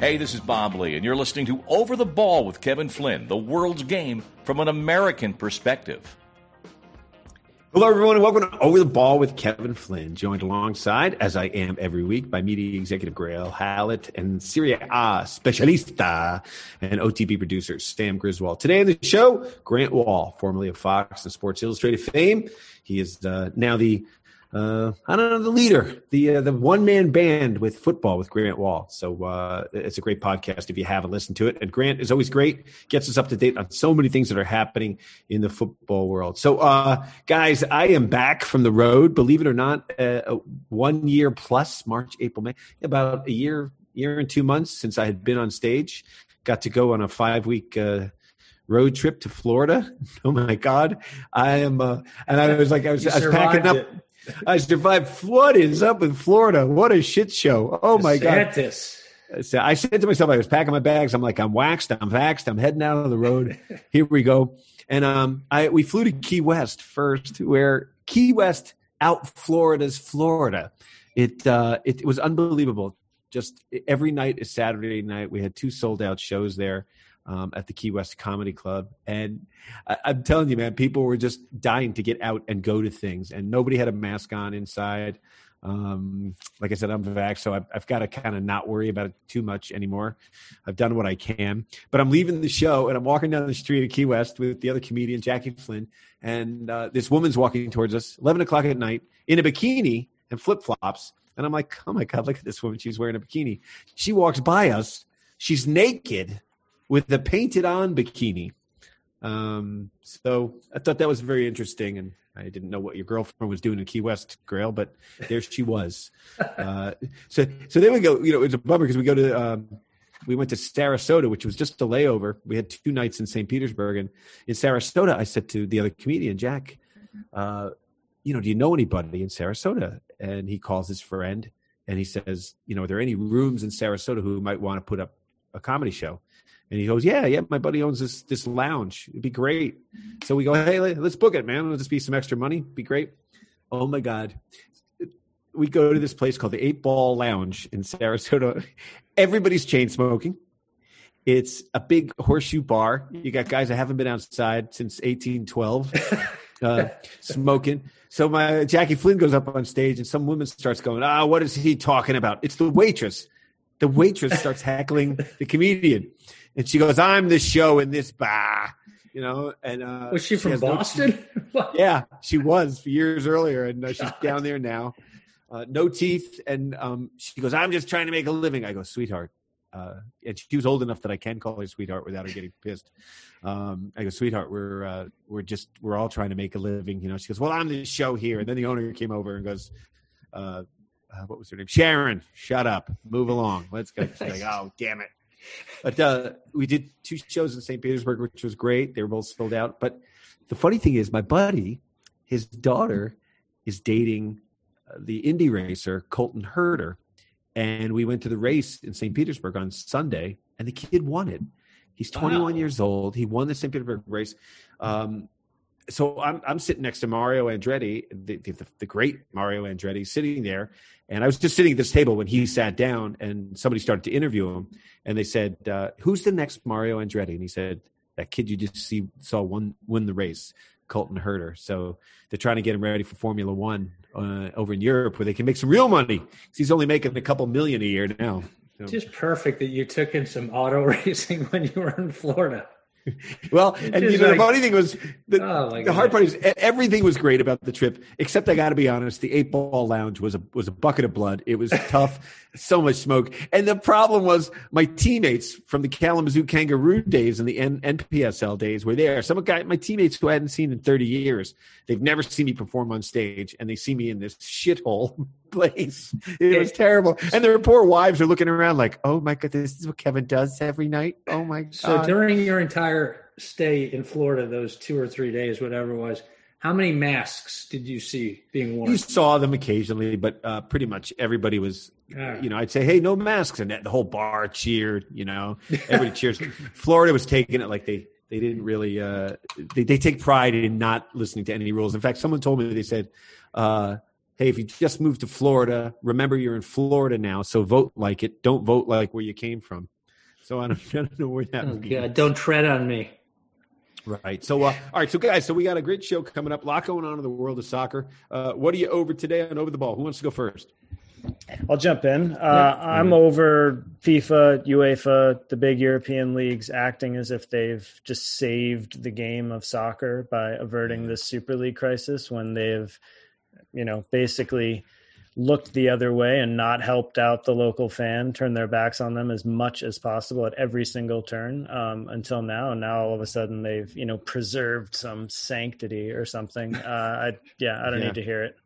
Hey, this is Bob Lee, and you're listening to Over the Ball with Kevin Flynn, the world's game from an American perspective. Hello, everyone, and welcome to Over the Ball with Kevin Flynn, joined alongside, as I am every week, by media executive Grayle Hallett and Serie A specialista and OTB producer Sam Griswold. Today on the show, Grant Wahl, formerly of Fox and Sports Illustrated fame. He is uh, now the uh, I don't know the leader, the uh, the one man band with Fútbol with Grant Wahl. So uh, it's a great podcast if you haven't listened to it. And Grant is always great, gets us up to date on so many things that are happening in the football world. So uh, guys, I am back from the road. Believe it or not, uh, one year plus March, April, May, about a year, year and two months since I had been on stage. Got to go on a five week uh, road trip to Florida. Oh my God. I am, uh, and I was like, I was, I was packing up. It. I survived. What is up with Florida? What a shit show! Oh my DeSantis. god! So I said to myself, I was packing my bags. I'm like, I'm waxed. I'm vaxxed. I'm heading out on the road. Here we go. And um, I we flew to Key West first, where Key West out Florida's Florida. It uh, it, it was unbelievable. Just every night is Saturday night. We had two sold out shows there um, at the Key West Comedy Club. And I, am telling you, man, people were just dying to get out and go to things, and nobody had a mask on inside. Um, like I said, I'm vax, so I've, I've got to kind of not worry about it too much anymore. I've done what I can, but I'm leaving the show and I'm walking down the street of Key West with the other comedian, Jackie Flynn, and uh, this woman's walking towards us, 11 o'clock at night, in a bikini and flip flops. And I'm like, oh my God, look at this woman. She's wearing a bikini. She walks by us. She's naked with the painted on bikini. Um, so I thought that was very interesting, and I didn't know what your girlfriend was doing in Key West, Grayle, but there she was. Uh, so so there we go. You know, it was a bummer because we go to um, we went to Sarasota, which was just a layover. We had two nights in St. Petersburg, and in Sarasota, I said to the other comedian, Jack, uh, you know, do you know anybody in Sarasota? And he calls his friend, and he says, you know, are there any rooms in Sarasota who might want to put up a comedy show? And he goes, yeah, yeah, my buddy owns this this lounge. It'd be great. So we go, hey, let's book it, man. It'll just be some extra money. Be great. Oh my god. We go to this place called the Eight Ball Lounge in Sarasota. Everybody's chain smoking. It's a big horseshoe bar. You got guys that haven't been outside since 1812, uh, smoking. So my Jackie Flynn goes up on stage, and some woman starts going, "Ah, what is he talking about?" It's the waitress. The waitress starts heckling the comedian and she goes, "I'm the show in this bar." You know, and uh, was she from she Boston? No yeah, she was years earlier, and uh, she's down there now. Uh, no teeth, and um, she goes, "I'm just trying to make a living." I go, "Sweetheart," uh, and she was old enough that I can call her sweetheart without her getting pissed. Um, I go, "Sweetheart, we're uh, we're just we're all trying to make a living." You know, she goes, "Well, I'm the show here," and then the owner came over and goes. Uh, what was her name? Sharon. Shut up. Move along. Let's go. She's like, oh, damn it but uh, we did two shows in St. Petersburg, which was great. They were both sold out. But the funny thing is, my buddy, his daughter, is dating uh, the Indy racer Colton Herta, and we went to the race in St. Petersburg on Sunday, and the kid won it. He's 21 wow. years old. He won the St. Petersburg race. Um, so I'm I'm sitting next to Mario Andretti, the, the, the, great Mario Andretti, sitting there, and I was just sitting at this table when he sat down, and somebody started to interview him, and they said, uh, "Who's the next Mario Andretti?" And he said, "That kid you just see saw won win the race, Colton Herta." So they're trying to get him ready for Formula One uh, over in Europe, where they can make some real money. He's only making a couple million a year now. So. Just perfect that you took in some auto racing when you were in Florida. well, and you know, like, the funny thing was the, oh the hard part is everything was great about the trip, except I got to be honest, the eight ball lounge was a was a bucket of blood. It was tough, so much smoke, and the problem was my teammates from the Kalamazoo Kangaroo days and the N- NPSL days were there. Some guy, my teammates who I hadn't seen in thirty years, they've never seen me perform on stage, and they see me in this shithole place. It was terrible, and their poor wives are looking around like, "Oh my god, this is what Kevin does every night." Oh my god! So during your entire stay in Florida, those two or three days, whatever it was, how many masks did you see being worn? You saw them occasionally, but uh, pretty much everybody was. You know, I'd say, "Hey, no masks," and the whole bar cheered. You know, everybody cheers. Florida was taking it like they they didn't really. Uh, they they take pride in not listening to any rules. In fact, someone told me they said. Uh, hey, if you just moved to Florida, remember you're in Florida now, so vote like it. Don't vote like where you came from. So I don't, I don't know where that. Oh, God, don't tread on me. Right. So, uh, all right. So, guys, so we got a great show coming up. A lot going on in the world of soccer. Uh, what are you over today on Over the Ball? Who wants to go first? I'll jump in. Uh, I'm over FIFA, UEFA, the big European leagues acting as if they've just saved the game of soccer by averting this Super League crisis when they've, you know, basically looked the other way and not helped out the local fan, turned their backs on them as much as possible at every single turn um, until now. And now all of a sudden they've, you know, preserved some sanctity or something. Uh, I, yeah, I don't yeah. need to hear it.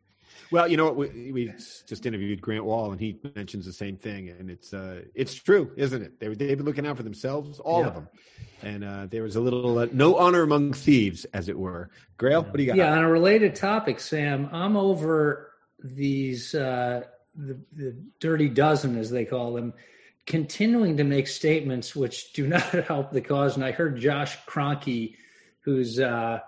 Well, you know what? We, we, just interviewed Grant Wahl, and he mentions the same thing, and it's uh, it's true, isn't it? They they've been looking out for themselves, all yeah. of them, and uh, there was a little uh, no honor among thieves, as it were. Grayle, what do you got? Yeah, on a related topic, Sam, I'm over these uh, the, the dirty dozen, as they call them, continuing to make statements which do not help the cause. And I heard Josh Kroenke, who's uh,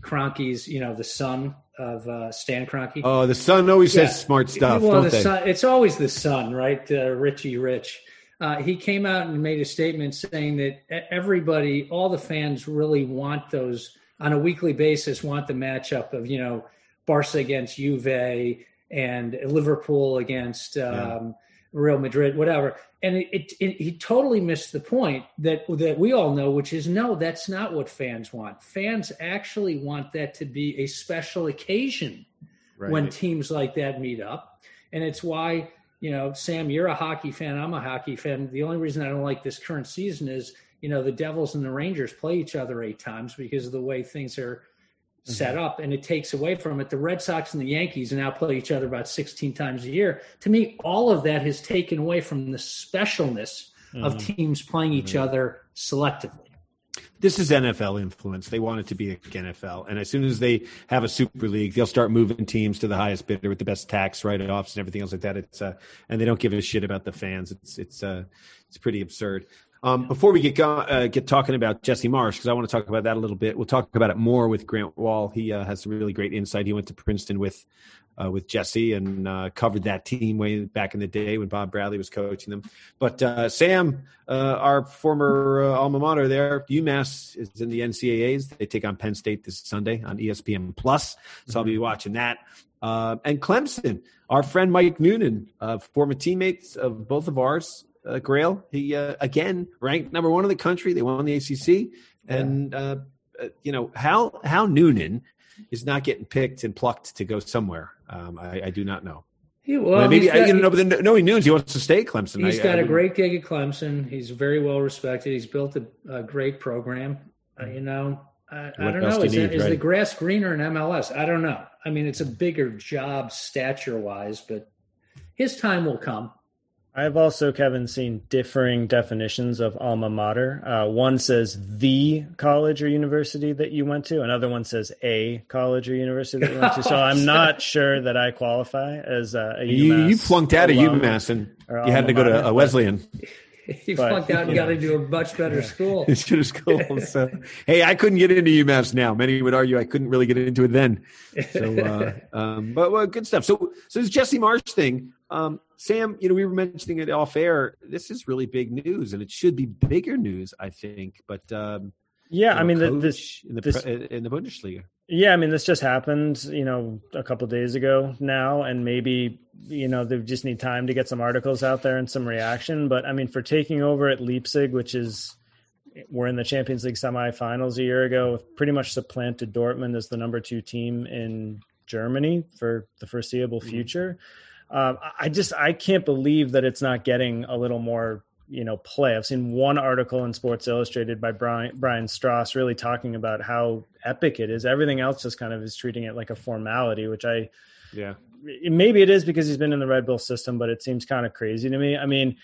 Kroenke's, you know, the son of uh, Stan Kroenke. Oh, the son always yeah. says smart stuff. Well, the son, it's always the son, right? Uh, Richie Rich. Uh, he came out and made a statement saying that everybody, all the fans, really want those on a weekly basis. Want the matchup of you know Barca against Juve and Liverpool against um. Real Madrid, whatever. And it, it, it, he totally missed the point that that we all know, which is no, that's not what fans want. Fans actually want that to be a special occasion right. when teams like that meet up, and it's why you know, Sam, you're a hockey fan. I'm a hockey fan. The only reason I don't like this current season is you know the Devils and the Rangers play each other eight times because of the way things are mm-hmm. set up and it takes away from it. The Red Sox and the Yankees now play each other about 16 times a year. To me, all of that has taken away from the specialness mm-hmm. of teams playing each mm-hmm. other selectively. This is NFL influence. They want it to be like NFL. And as soon as they have a super league, they'll start moving teams to the highest bidder with the best tax write-offs and everything else like that. It's uh, and they don't give a shit about the fans. It's it's uh, it's pretty absurd. Um, before we get go, uh, get talking about Jesse Marsch, because I want to talk about that a little bit. We'll talk about it more with Grant Wahl. He uh, has some really great insight. He went to Princeton with uh, with Jesse and uh, covered that team way back in the day when Bob Bradley was coaching them. But uh, Sam, uh, our former alma mater there, UMass is in the NCAA's. They take on Penn State this Sunday on ESPN Plus, so I'll be mm-hmm. watching that. and Clemson, our friend Mike Noonan, former teammates of both of ours, uh, Grayle. He uh, again ranked number one in the country. They won the ACC, and uh, uh, you know how how Noonan is not getting picked and plucked to go somewhere. Um, I, I, do not know. He, well, maybe got, I, you know, but then knowing Noons, he wants to stay at Clemson. He's I, got I, a great gig at Clemson. He's very well respected. He's built a, a great program. Uh, you know, I, I don't know. Is, need, is right? the grass greener in MLS? I don't know. I mean, it's a bigger job stature wise, but his time will come. I've also, Kevin, seen differing definitions of alma mater. Uh, one says the college or university that you went to. Another one says a college or university that you went to. So I'm not sure that I qualify as a, a you, you flunked out of UMass and you had to go to a Wesleyan. he but, flunked out and got into a much better school. Into school. So, hey, I couldn't get into UMass now. Many would argue I couldn't really get into it then. So, uh, um, but well, good stuff. So, so this Jesse Marsch thing. Um, Sam, you know, we were mentioning it off air. This is really big news, and it should be bigger news, I think. But um, yeah, I mean, the, this in the this, in the Bundesliga. Yeah, I mean, this just happened, you know, a couple days ago now, and maybe you know they just need time to get some articles out there and some reaction. But I mean, for taking over at Leipzig, which is we're in the Champions League semifinals a year ago, pretty much supplanted Dortmund as the number two team in Germany for the foreseeable mm-hmm. future. Mm-hmm um, I just I can't believe that it's not getting a little more you know play. I've seen one article in Sports Illustrated by Brian Brian Straus really talking about how epic it is. Everything else just kind of is treating it like a formality, which I yeah maybe it is because he's been in the Red Bull system, but it seems kind of crazy to me. I mean,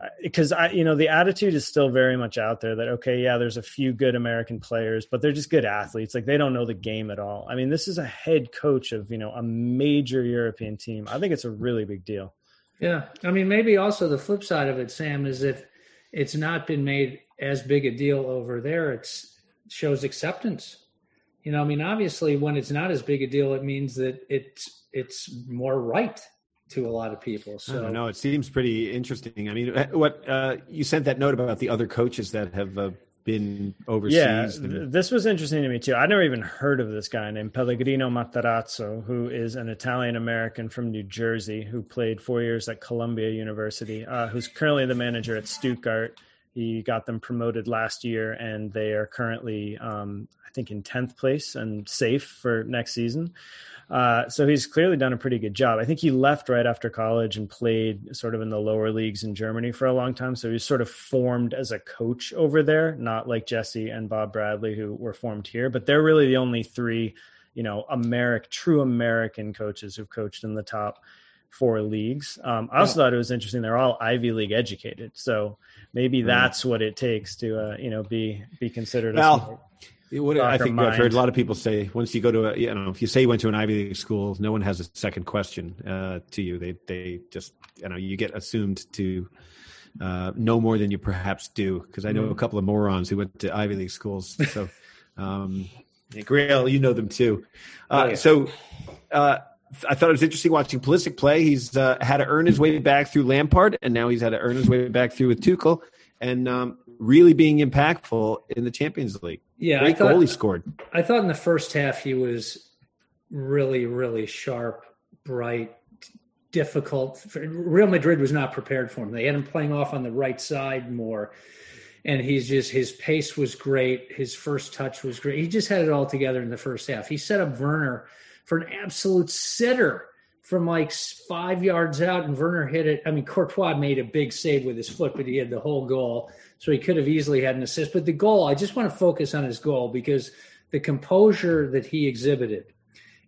Uh, because I, you know, the attitude is still very much out there that okay, yeah, there's a few good American players, but they're just good athletes. Like they don't know the game at all. I mean, this is a head coach of you know a major European team. I think it's a really big deal. Yeah, I mean, maybe also the flip side of it, Sam, is if it's not been made as big a deal over there, it shows acceptance. You know, I mean, obviously, when it's not as big a deal, it means that it's it's more right to a lot of people. So no, it seems pretty interesting. I mean, what uh, you sent that note about the other coaches that have uh, been overseas. Yeah, and- this was interesting to me too. I'd never even heard of this guy named Pellegrino Matarazzo, who is an Italian American from New Jersey who played four years at Columbia University, uh, who's currently the manager at Stuttgart. He got them promoted last year, and they are currently, um, I think, in tenth place and safe for next season. Uh, so he's clearly done a pretty good job. I think he left right after college and played sort of in the lower leagues in Germany for a long time. So he's sort of formed as a coach over there, not like Jesse and Bob Bradley who were formed here, but they're really the only three, you know, American true American coaches who've coached in the top four leagues. Um, I also yeah. thought it was interesting. They're all Ivy League educated, so maybe that's what it takes to, uh, you know, be be considered. Well, what, I think mind. I've heard a lot of people say once you go to a, you know, if you say you went to an Ivy League school, no one has a second question uh, to you. They they just you know you get assumed to uh, know more than you perhaps do. Because I know mm-hmm. a couple of morons who went to Ivy League schools. So, um, Grayle, you know them too. Uh, oh, yeah. So. Uh, I thought it was interesting watching Pulisic play. He's uh, had to earn his way back through Lampard, and now he's had to earn his way back through with Tuchel, and um, really being impactful in the Champions League. Yeah, great thought, goal he scored. I thought in the first half he was really, really sharp, bright, difficult. Real Madrid was not prepared for him. They had him playing off on the right side more, and he's just his pace was great. His first touch was great. He just had it all together in the first half. He set up Werner for an absolute sitter from like five yards out, and Werner hit it. I mean, Courtois made a big save with his foot, but he had the whole goal so he could have easily had an assist. But the goal, I just want to focus on his goal because the composure that he exhibited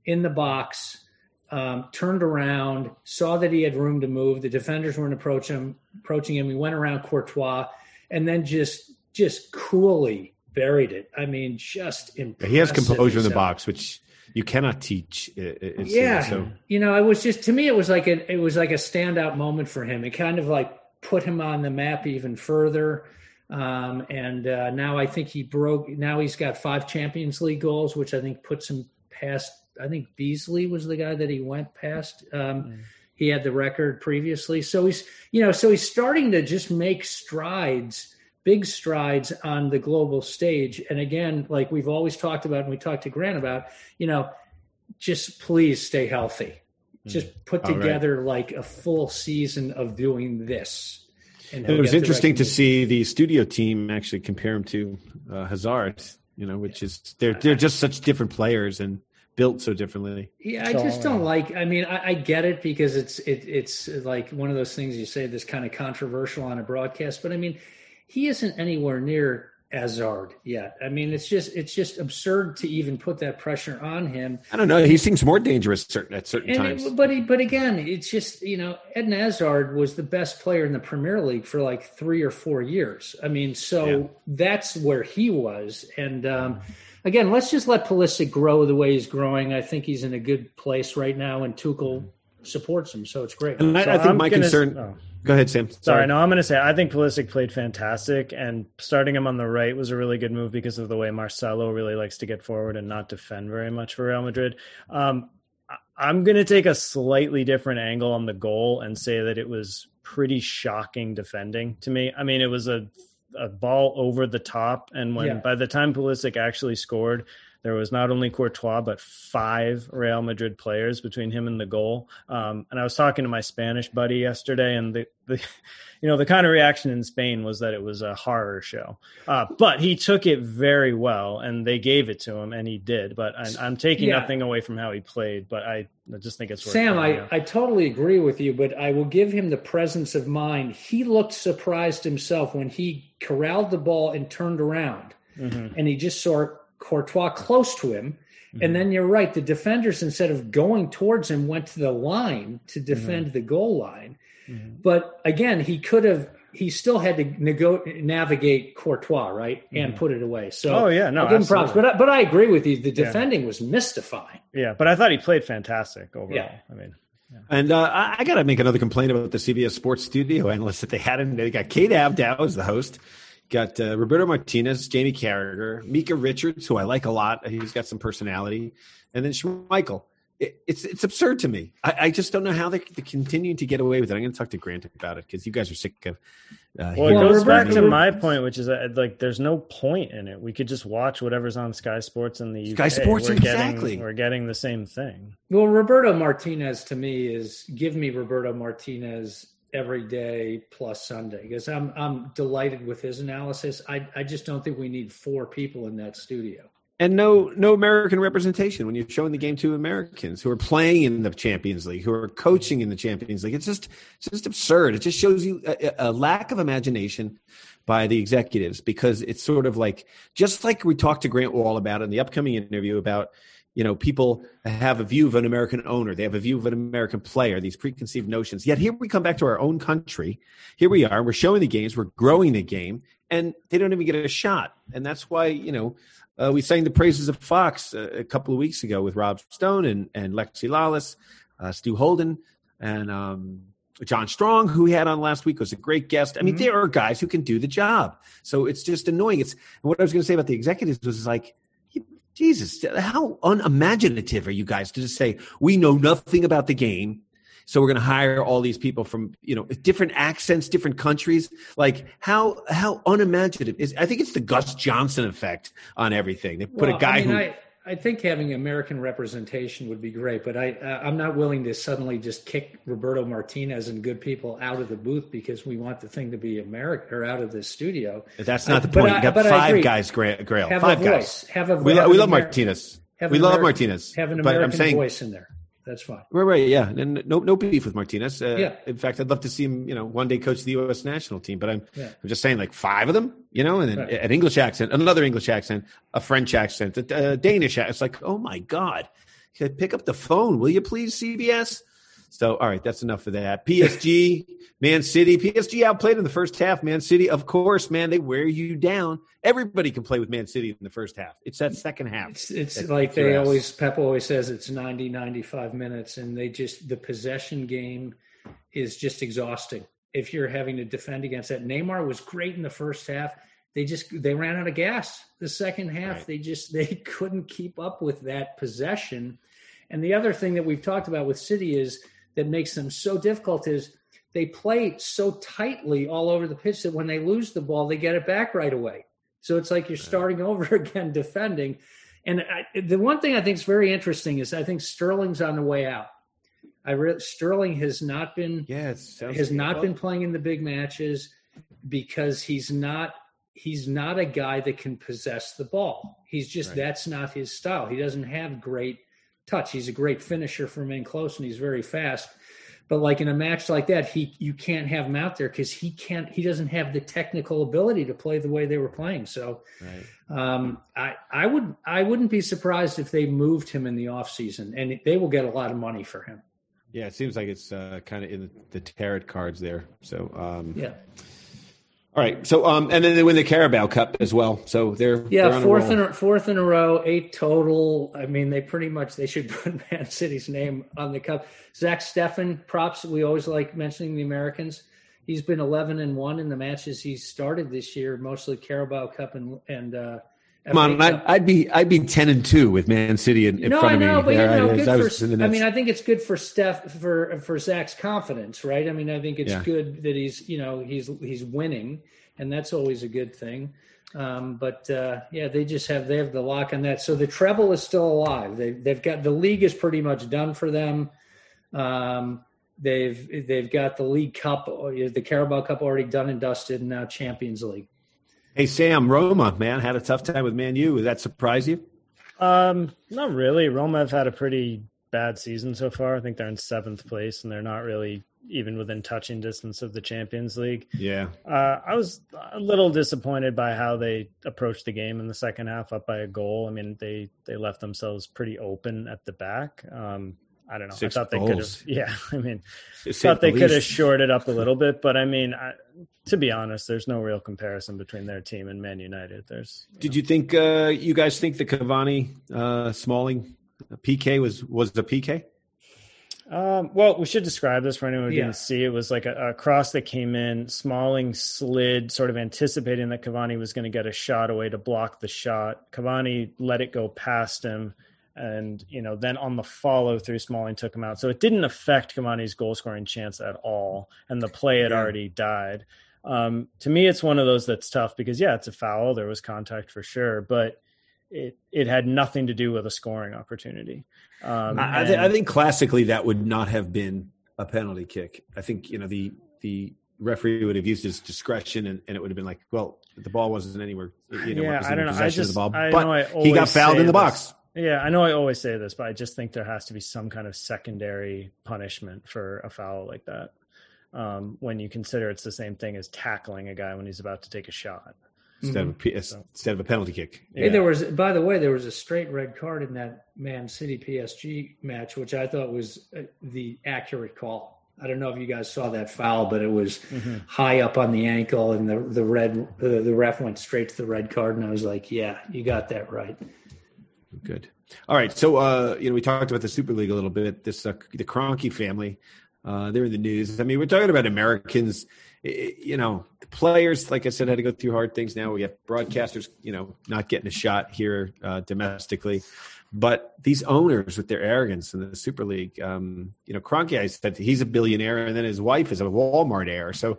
in the box, um, turned around, saw that he had room to move. The defenders weren't approaching him. Approaching him, he went around Courtois, and then just just coolly buried it. I mean, just impressive. He has composure in the box, which you cannot teach. It, yeah, so. you know, it was just to me, it was like a it was like a standout moment for him. It kind of like put him on the map even further. Um, and uh, now I think he broke. Now he's got five Champions League goals, which I think puts him past. I think Beasley was the guy that he went past. Um, mm. He had the record previously, so he's you know so he's starting to just make strides, big strides on the global stage. And again, like we've always talked about, and we talked to Grant about, you know, just please stay healthy. Mm. Just put together right. like a full season of doing this it was interesting to see the studio team actually compare him to uh, Hazard. You know, which is they're they're just such different players and built so differently. Yeah, I just don't like. I mean, I, I, get it because it's it, it's like one of those things you say that's kind of controversial on a broadcast. But I mean, he isn't anywhere near Hazard yet. I mean, it's just it's just absurd to even put that pressure on him. I don't know. He seems more dangerous certain, at certain and times. It, but he, but again, it's just you know Eden Hazard was the best player in the Premier League for like three or four years. I mean, so yeah. that's where he was. And um, again, let's just let Pulisic grow the way he's growing. I think he's in a good place right now, and Tuchel supports him, so it's great. And I, I think I'm my gonna, concern. Oh. Go ahead, Sam. Sorry. Sorry, no, I'm going to say I think Pulisic played fantastic, and starting him on the right was a really good move because of the way Marcelo really likes to get forward and not defend very much for Real Madrid. Um, I'm going to take a slightly different angle on the goal and say that it was pretty shocking defending to me. I mean, it was a a ball over the top, and when yeah. by the time Pulisic actually scored, there was not only Courtois but five Real Madrid players between him and the goal. Um, and I was talking to my Spanish buddy yesterday, and the, the you know the kind of reaction in Spain was that it was a horror show. Uh, but he took it very well, and they gave it to him, and he did. But I, am taking yeah. nothing away from how he played, but I, I just think it's Sam. I, I totally agree with you, but I will give him the presence of mind. He looked surprised himself when he corralled the ball and turned around, mm-hmm. and he just saw Courtois close to him. Mm-hmm. And then you're right. The defenders, instead of going towards him, went to the line to defend mm-hmm. the goal line. Mm-hmm. But again, he could have. He still had to nego- navigate Courtois, right, and mm-hmm. put it away. So, oh yeah, no, give him props. But I, but I agree with you. The defending yeah. was mystifying. Yeah, but I thought he played fantastic overall. Yeah. I mean, yeah. And uh, I, I got to make another complaint about the CBS Sports Studio analysts that they had. In, they got Kate Abdo as the host. Got uh, Roberto Martinez, Jamie Carragher, Micah Richards, who I like a lot. He's got some personality, and then Schmeichel. It, it's it's absurd to me. I, I just don't know how they, they're continuing to get away with it. I'm going to talk to Grant about it because you guys are sick of. Uh, well, it goes back to my point, which is that, like there's no point in it. We could just watch whatever's on Sky Sports in the Sky UK. Sports, we're exactly. Getting, we're getting the same thing. Well, Roberto Martinez to me is give me Roberto Martinez every day plus Sunday because I'm I'm delighted with his analysis. I I just don't think we need four people in that studio. And no no American representation when you're showing the game to Americans who are playing in the Champions League, who are coaching in the Champions League. It's just it's just absurd. It just shows you a, a lack of imagination by the executives because it's sort of like just like we talked to Grant Wahl about in the upcoming interview about you know people have a view of an american owner they have a view of an american player these preconceived notions yet here we come back to our own country here we are we're showing the games we're growing the game and they don't even get a shot and that's why you know uh, we sang the praises of fox a, a, couple of weeks ago with rob stone and, and lexi lalas uh, stu holden and um, John Strong, who we had on last week, was a great guest. I mean, mm-hmm. there are guys who can do the job. So it's just annoying. It's what I was going to say about the executives was like, Jesus, how unimaginative are you guys to just say we know nothing about the game, so we're going to hire all these people from you know different accents, different countries. Like how how unimaginative is? I think it's the Gus Johnson effect on everything. They put well, a guy I mean, who. I, I think having American representation would be great, but I uh, I'm not willing to suddenly just kick Roberto Martinez and good people out of the booth because we want the thing to be American or out of the studio. That's not the point. I, you got five guys, Grayle. Have five a voice. guys. Have a we, we love Martinez. we love Martinez. Have an American voice in there. That's fine. Right, right, yeah, and no, no beef with Martinez. Uh, yeah. In fact, I'd love to see him, you know, one day coach the U.S. national team. But I'm, yeah. I'm just saying, like five of them, you know, and then right. an English accent, another English accent, a French accent, a, a Danish accent. It's like, oh my god, pick up the phone, will you please, CBS? So, all right, that's enough of that. PSG, Man City. PSG outplayed in the first half. Man City, of course, man, they wear you down. Everybody can play with Man City in the first half. It's that second half. It's, it's like they always, Pep always says it's 90, 95 minutes, and they just, the possession game is just exhausting. If you're having to defend against that, Neymar was great in the first half. They just, they ran out of gas the second half. Right. They just, they couldn't keep up with that possession. And the other thing that we've talked about with City is, that makes them so difficult is they play so tightly all over the pitch that when they lose the ball, they get it back right away. So it's like you're starting over again defending. And I, the one thing I think is very interesting is I think Sterling's on the way out. I re- Sterling has not been yeah, has not been playing in the big matches because he's not he's not a guy that can possess the ball. He's just right. that's not his style. He doesn't have great touch. He's a great finisher from in close and he's very fast. But like in a match like that, he you can't have him out there because he can't. He doesn't have the technical ability to play the way they were playing. So, right. um, I I would I wouldn't be surprised if they moved him in the off season, and they will get a lot of money for him. Yeah, it seems like it's uh, kind of in the, the tarot cards there. So um, yeah. All right. So, um, and then they win the Carabao Cup as well. So they're yeah they're fourth in a, fourth in a row, eight total. I mean, they pretty much they should put Man City's name on the cup. Zach Steffen, props. We always like mentioning the Americans. He's been eleven and one in the matches he's started this year, mostly Carabao Cup and and. Uh, Come on, I'd, I'd, be I'd be ten and two with Man City in, in no, front of me. No, I know, but you know, good I, for, I mean, I think it's good for Steph for for Zach's confidence, right? I mean, I think it's yeah. good that he's you know he's he's winning, and that's always a good thing. Um, but uh, yeah, they just have they have the lock on that. So the treble is still alive. They, they've got the league is pretty much done for them. Um, they've they've got the League Cup, the Carabao Cup already done and dusted, and now Champions League. Hey Sam, Roma man had a tough time with Man U. Did that surprise you? Um, not really. Roma have had a pretty bad season so far. I think they're in seventh place, and they're not really even within touching distance of the Champions League. Yeah, uh, I was a little disappointed by how they approached the game in the second half, up by a goal. I mean, they they left themselves pretty open at the back. Um, I don't know. Six I thought goals. they could have. Yeah, I mean, thought they could have shored it up a little bit, but I mean, I, to be honest, there's no real comparison between their team and Man United. There's. You Did know. you think uh, you guys think the Cavani uh, Smalling PK was was the PK? Um, well, we should describe this for anyone who Yeah. didn't see. It was like a, a cross that came in. Smalling slid, sort of anticipating that Cavani was going to get a shot away to block the shot. Cavani let it go past him, and you know, then on the follow through, Smalling took him out. So it didn't affect Cavani's goal scoring chance at all, and the play had Yeah. already died. Um, to me, it's one of those that's tough because yeah, it's a foul. There was contact for sure, but it it had nothing to do with a scoring opportunity. Um, I, I, th- I think classically that would not have been a penalty kick. I think you know the the referee would have used his discretion, and, and it would have been like, well, the ball wasn't anywhere. You know, Yeah, I don't know. I just- the ball, I but know I he got fouled in the this. box. Yeah, I know I always say this, but I just think there has to be some kind of secondary punishment for a foul like that. Um, when you consider it's the same thing as tackling a guy when he's about to take a shot. Instead, of a, P- So- instead of a penalty kick. Hey, there was, by the way, there was a straight red card in that Man City PSG match, which I thought was uh, the accurate call. I don't know if you guys saw that foul, but it was high up on the ankle, and the the red uh, the ref went straight to the red card, and I was like, "Yeah, you got that right." Good. All right. So, uh, you know, we talked about the Super League a little bit. This, uh, the Kroenke family, uh, they're in the news. I mean, we're talking about Americans. You know, the players, like I said, had to go through hard things. Now we have broadcasters, you know, not getting a shot here uh, domestically. But these owners with their arrogance in the Super League, um, you know, Kroenke, I said he's a billionaire, and then his wife is a Walmart heir. So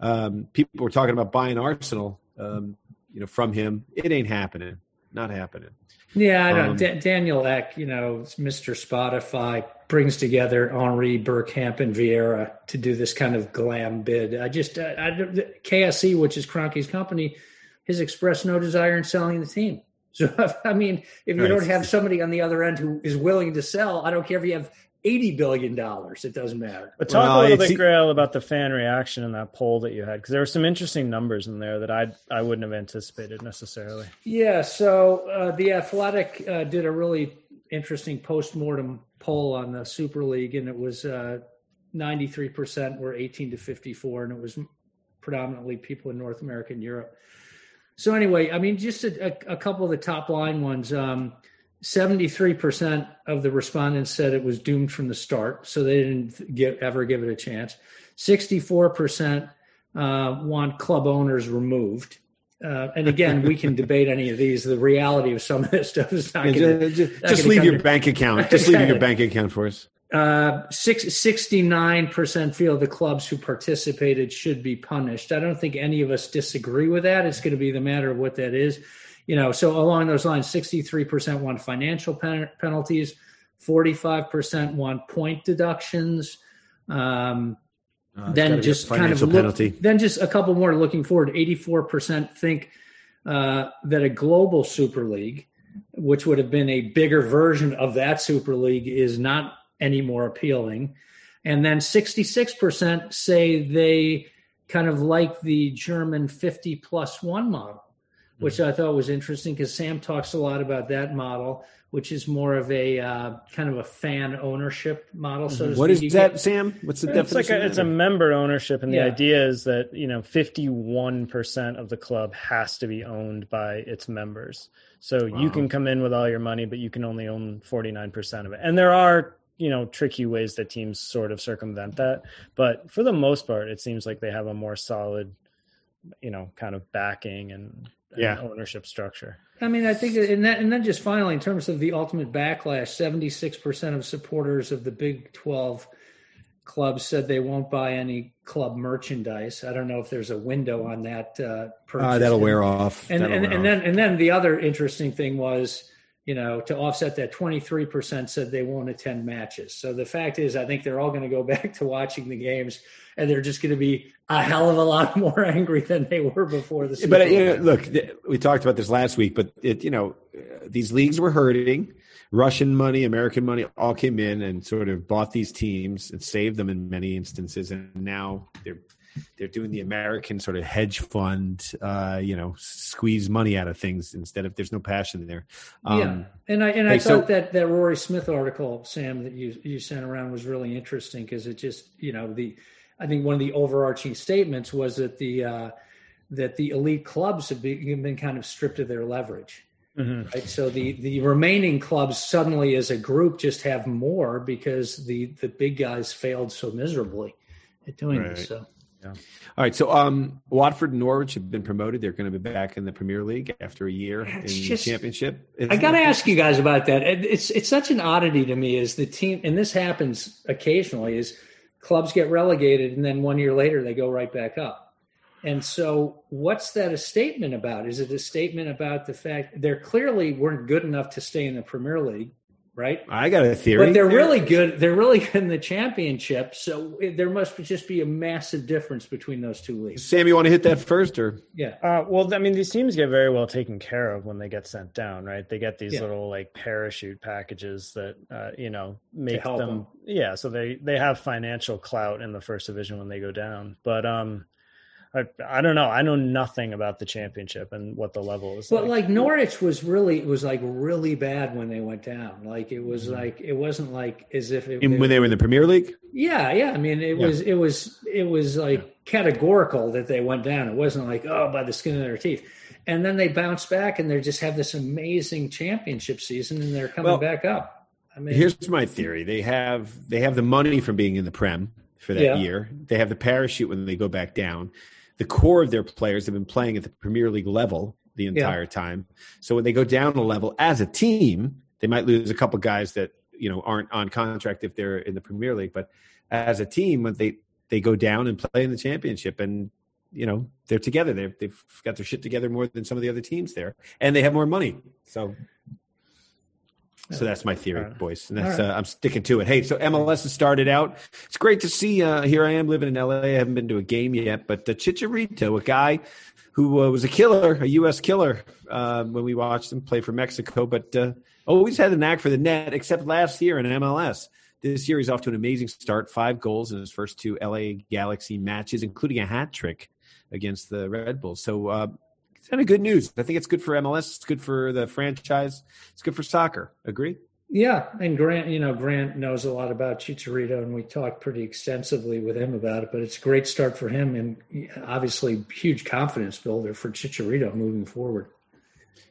um, people were talking about buying Arsenal, um, you know, from him. It ain't happening. Not happening. Yeah, I know. Um, Da- Daniel Ek, you know, Mr. Spotify brings together Henry Bergkamp and Vieira to do this kind of glam bid. I just, I, I, KSE, which is Kroenke's company, has expressed no desire in selling the team. So, I mean, if you Right. don't have somebody on the other end who is willing to sell, I don't care if you have $80 billion. It doesn't matter. But talk Well, a little bit, Grayle, about the fan reaction in that poll that you had, because there were some interesting numbers in there that I I wouldn't have anticipated necessarily. Yeah, so uh, the Athletic uh, did a really interesting post-mortem poll on the Super League, and it was uh, 93% were 18 to 54, and it was predominantly people in North America and Europe. So anyway, I mean, just a, a, a couple of the top line ones. Um, 73% of the respondents said it was doomed from the start, so they didn't give, ever give it a chance. 64% uh, want club owners removed. Uh, and again, we can debate any of these. The reality of some of this stuff is not Yeah, going ju- ju- not just leave your to- bank account. Just leave your bank account for us. uh, six, 69% feel the clubs who participated should be punished. I don't think any of us disagree with that. It's going to be the matter of what that is. You know, so along those lines, 63% want financial pen- penalties, 45% want point deductions. Um, Uh, then gotta be a just kind of look, penalty. then just a couple more looking forward 84% think uh, that a global super league which would have been a bigger version of that super league is not any more appealing and then 66% say they kind of like the german 50 plus one model which i thought was interesting because sam talks a lot about that model which is more of a uh, kind of a fan ownership model so to What speak. that, get- Sam? What's the It's like a, it's a member ownership, and the idea is that you know fifty one percent of the club has to be owned by its members. So you can come in with all your money, but you can only own forty nine percent of it. And there are you know tricky ways that teams sort of circumvent that, but for the most part, it seems like they have a more solid, you know, kind of backing and, and Yeah. ownership structure. I mean, I think, and, that, and then just finally, in terms of the ultimate backlash, 76% of supporters of the Big 12 clubs said they won't buy any club merchandise. I don't know if there's a window on that uh, purchase. Uh, that'll wear off. And, That'll and, and off. then and then the other interesting thing was, you know, to offset that, 23% said they won't attend matches. So the fact is, I think they're all going to go back to watching the games, and they're just going to be a hell of a lot more angry than they were before the. Super but you know, look, we talked about this last week, but it, you know, these leagues were hurting. Russian money, American money, all came in and sort of bought these teams and saved them in many instances, and now they're they're doing the American sort of hedge fund, uh, you know, squeeze money out of things instead of there's no passion there. Um, yeah, and I and I hey, so- thought that that Rory Smith article, Sam, that you you sent around was really interesting because it just you know the I think one of the overarching statements was that the uh, that the elite clubs have been, been kind of stripped of their leverage. Mm-hmm. Right. So the the remaining clubs suddenly, as a group, just have more because the the big guys failed so miserably at doing right. this. So. Yeah. All right. So, um, Watford and Norwich have been promoted. They're going to be back in the Premier League after a year it's in just, the championship. Isn't I got to ask you guys about that. It's it's such an oddity to me. Is the team, and this happens occasionally, is clubs get relegated and then one year later they go right back up. And so, what's that a statement about? Is it a statement about the fact they're clearly weren't good enough to stay in the Premier League, right? I got a theory. But they're really good. They're really good in the championship. So there must just be a massive difference between those two leagues. Sam, you want to hit that first, or yeah? Uh, well, I mean, these teams get very well taken care of when they get sent down, right? They get these yeah. little like parachute packages that uh, you know make them, them, yeah. So they they have financial clout in the first division when they go down, but um I, I don't know. I know nothing about the championship and what the level is. But like. like Norwich was really it was like really bad when they went down. Like it was mm-hmm. like it wasn't like as if it, when they were in the Premier League. Yeah, yeah. I mean, it yeah. was it was it was like yeah. categorical that they went down. It wasn't like oh by the skin of their teeth. And then they bounce back and they just have this amazing championship season and they're coming well, back up. I mean, here's my theory: they have they have the money from being in the Prem for that yeah. year. They have the parachute when they go back down the core of their players have been playing at the Premier League level the entire yeah. time. So when they go down a level as a team, they might lose a couple guys that you know aren't on contract if they're in the Premier League, but as a team, when they they go down and play in the championship, and you know they're together, they've they've got their shit together more than some of the other teams there, and they have more money. So so that's my theory, right. boys. And that's right. uh, I'm sticking to it. Hey, so MLS has started out. It's great to see. Uh, here I am living in LA. I haven't been to a game yet, but Chicharito, a guy who uh, was a killer, a U.S. killer uh, when we watched him play for Mexico, but uh, always had a knack for the net. Except last year in MLS. This year he's off to an amazing start. Five goals in his first two LA Galaxy matches, including a hat trick against the Red Bulls. So kind of good news. I think it's good for MLS. It's good for the franchise. It's good for soccer. Agree? Yeah, and Grant, you know, Grant knows a lot about Chicharito, and we talked pretty extensively with him about it. But it's a great start for him, and obviously huge confidence builder for Chicharito moving forward.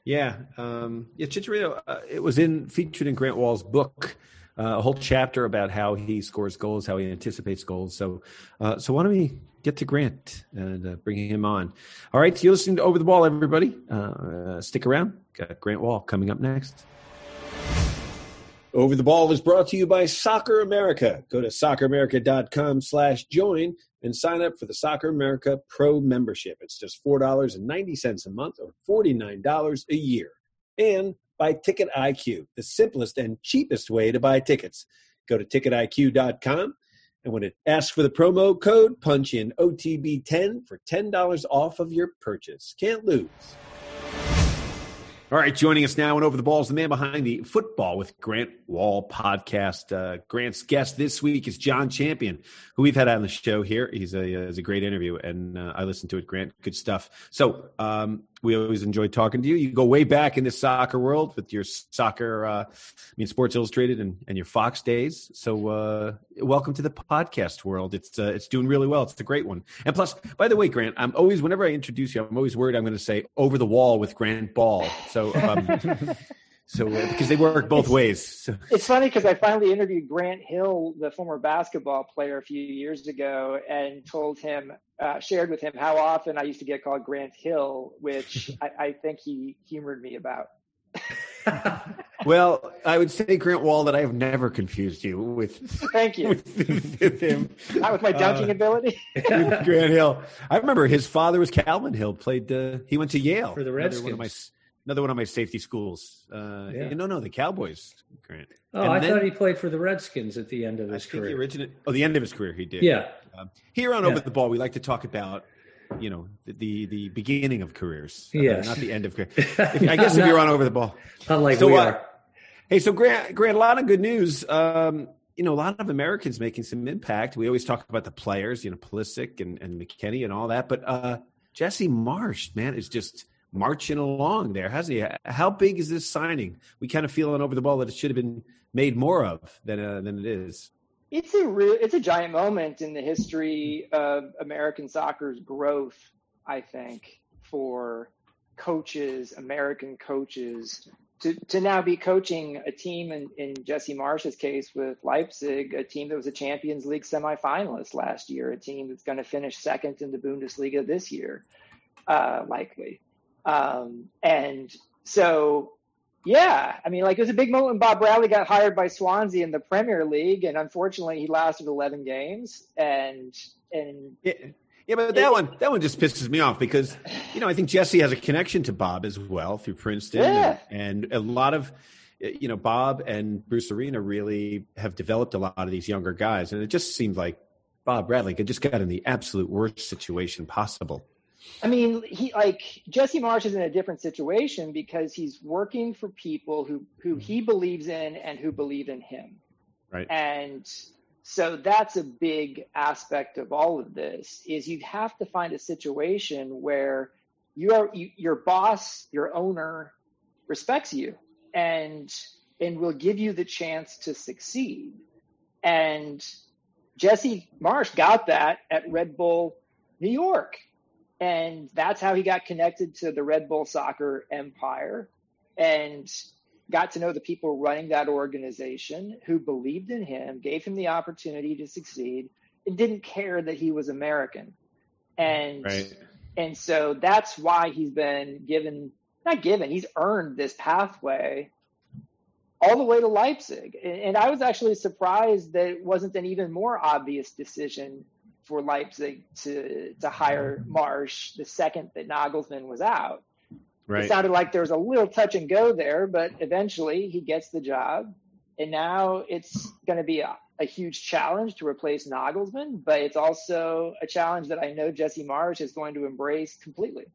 Yeah, um, yeah, Chicharito. Uh, it was in featured in Grant Wahl's book uh, a whole chapter about how he scores goals, how he anticipates goals. So, uh, so why don't we get to Grant and uh, bring him on? All right, you're listening to Over the Ball, everybody. Uh, stick around. Got Grant Wahl coming up next. Over the Ball is brought to you by Soccer America. Go to socceramerica.com slash join and sign up for the Soccer America Pro membership. It's just $4.90 a month or $49 a year. And by Ticket IQ, the simplest and cheapest way to buy tickets. Go to ticketiq.com and when it asks for the promo code, punch in OTB10 for $10 off of your purchase. Can't lose. All right, joining us now and over the balls, the man behind the Fútbol with Grant Wahl podcast. Uh, Grant's guest this week is John Champion, who we've had on the show here. He's a, he's a great interview, and uh, I listened to it. Grant, good stuff. So, um, we always enjoy talking to you. You go way back in the soccer world with your soccer, uh, I mean, Sports Illustrated and, and your Fox days. So, uh, welcome to the podcast world. It's uh, it's doing really well. It's a great one. And plus, by the way, Grant, I'm always whenever I introduce you, I'm always worried I'm going to say over the wall with Grant Ball. So. Um, So uh, because they work both it's, ways. So. It's funny because I finally interviewed Grant Hill, the former basketball player, a few years ago, and told him, uh, shared with him how often I used to get called Grant Hill, which I, I think he humored me about. well, I would say Grant Wahl that I have never confused you with. Thank you. With, with him, not with my dunking uh, ability. Grant Hill. I remember his father was Calvin Hill. Played. Uh, he went to Yale for the Redskins. One of my, another one of my safety schools. Uh, yeah. No, no, the Cowboys. Grant. Oh, and I then, thought he played for the Redskins at the end of his career. The original, oh, the end of his career, he did. Yeah. Um, here on yeah. Over the Ball, we like to talk about, you know, the the, the beginning of careers. Uh, yes. not the end of career. If, I guess if you're on Over the Ball. Unlike so, we uh, are. Hey, so Grant, Grant, a lot of good news. Um, you know, a lot of Americans making some impact. We always talk about the players, you know, Pulisic and, and McKennie and all that, but uh, Jesse Marsch, man, is just – marching along there, hasn't he? How big is this signing? We kind of feel feeling over the ball that it should have been made more of than uh, than it is. It's a real, it's a giant moment in the history of American soccer's growth. I think for coaches, American coaches, to, to now be coaching a team in, in Jesse Marsch's case with Leipzig, a team that was a Champions League semifinalist last year, a team that's going to finish second in the Bundesliga this year, uh, likely. Um, and so, yeah, I mean, like it was a big moment when Bob Bradley got hired by Swansea in the Premier League, and unfortunately, he lasted 11 games. And and yeah. Yeah, but that one that one just pisses me off because you know I think Jesse has a connection to Bob as well through Princeton, yeah. and, and, a lot of you know Bob and Bruce Arena really have developed a lot of these younger guys, and it just seemed like Bob Bradley just got in the absolute worst situation possible. I mean, he like Jesse Marsch is in a different situation because he's working for people who who mm-hmm. he believes in and who believe in him, right? And so that's a big aspect of all of this is you have to find a situation where your you, your boss your owner respects you and and will give you the chance to succeed. And jesse Marsch got that at red bull new york and that's how he got connected to the red bull soccer empire and got to know the people running that organization who believed in him, gave him the opportunity to succeed, and didn't care that he was American. And right. and so that's why he's been given not given, he's earned this pathway all the way to Leipzig. And, and I was actually surprised that it wasn't an even more obvious decision for Leipzig to to hire Marsch the second that Nagelsmann was out. Right. It sounded like there was a little touch and go there, but eventually he gets the job. And now it's going to be a, a huge challenge to replace Nagelsmann, but it's also a challenge that I know Jesse Marsch is going to embrace completely.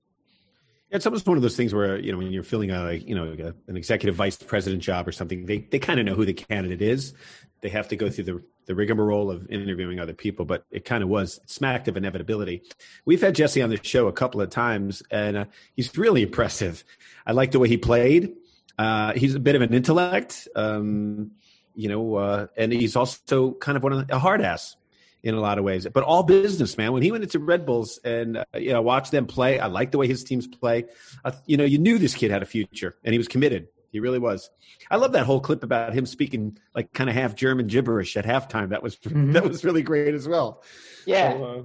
It's almost one of those things where you know when you're filling a you know a, an executive vice president job or something, they they kind of know who the candidate is. They have to go through the the rigmarole of interviewing other people, but it kind of was smacked of inevitability. We've had Jesse on the show a couple of times, and uh, he's really impressive. I like the way he played. Uh, he's a bit of an intellect, um, you know, uh, and he's also kind of one of the, a hard ass in a lot of ways. But all business, man. When he went into Red Bulls and uh, you know watched them play, I like the way his teams play. Uh, you know, you knew this kid had a future, and he was committed. He really was. I love that whole clip about him speaking like kind of half German gibberish at halftime. That was mm-hmm. that was really great as well. Yeah, so, uh,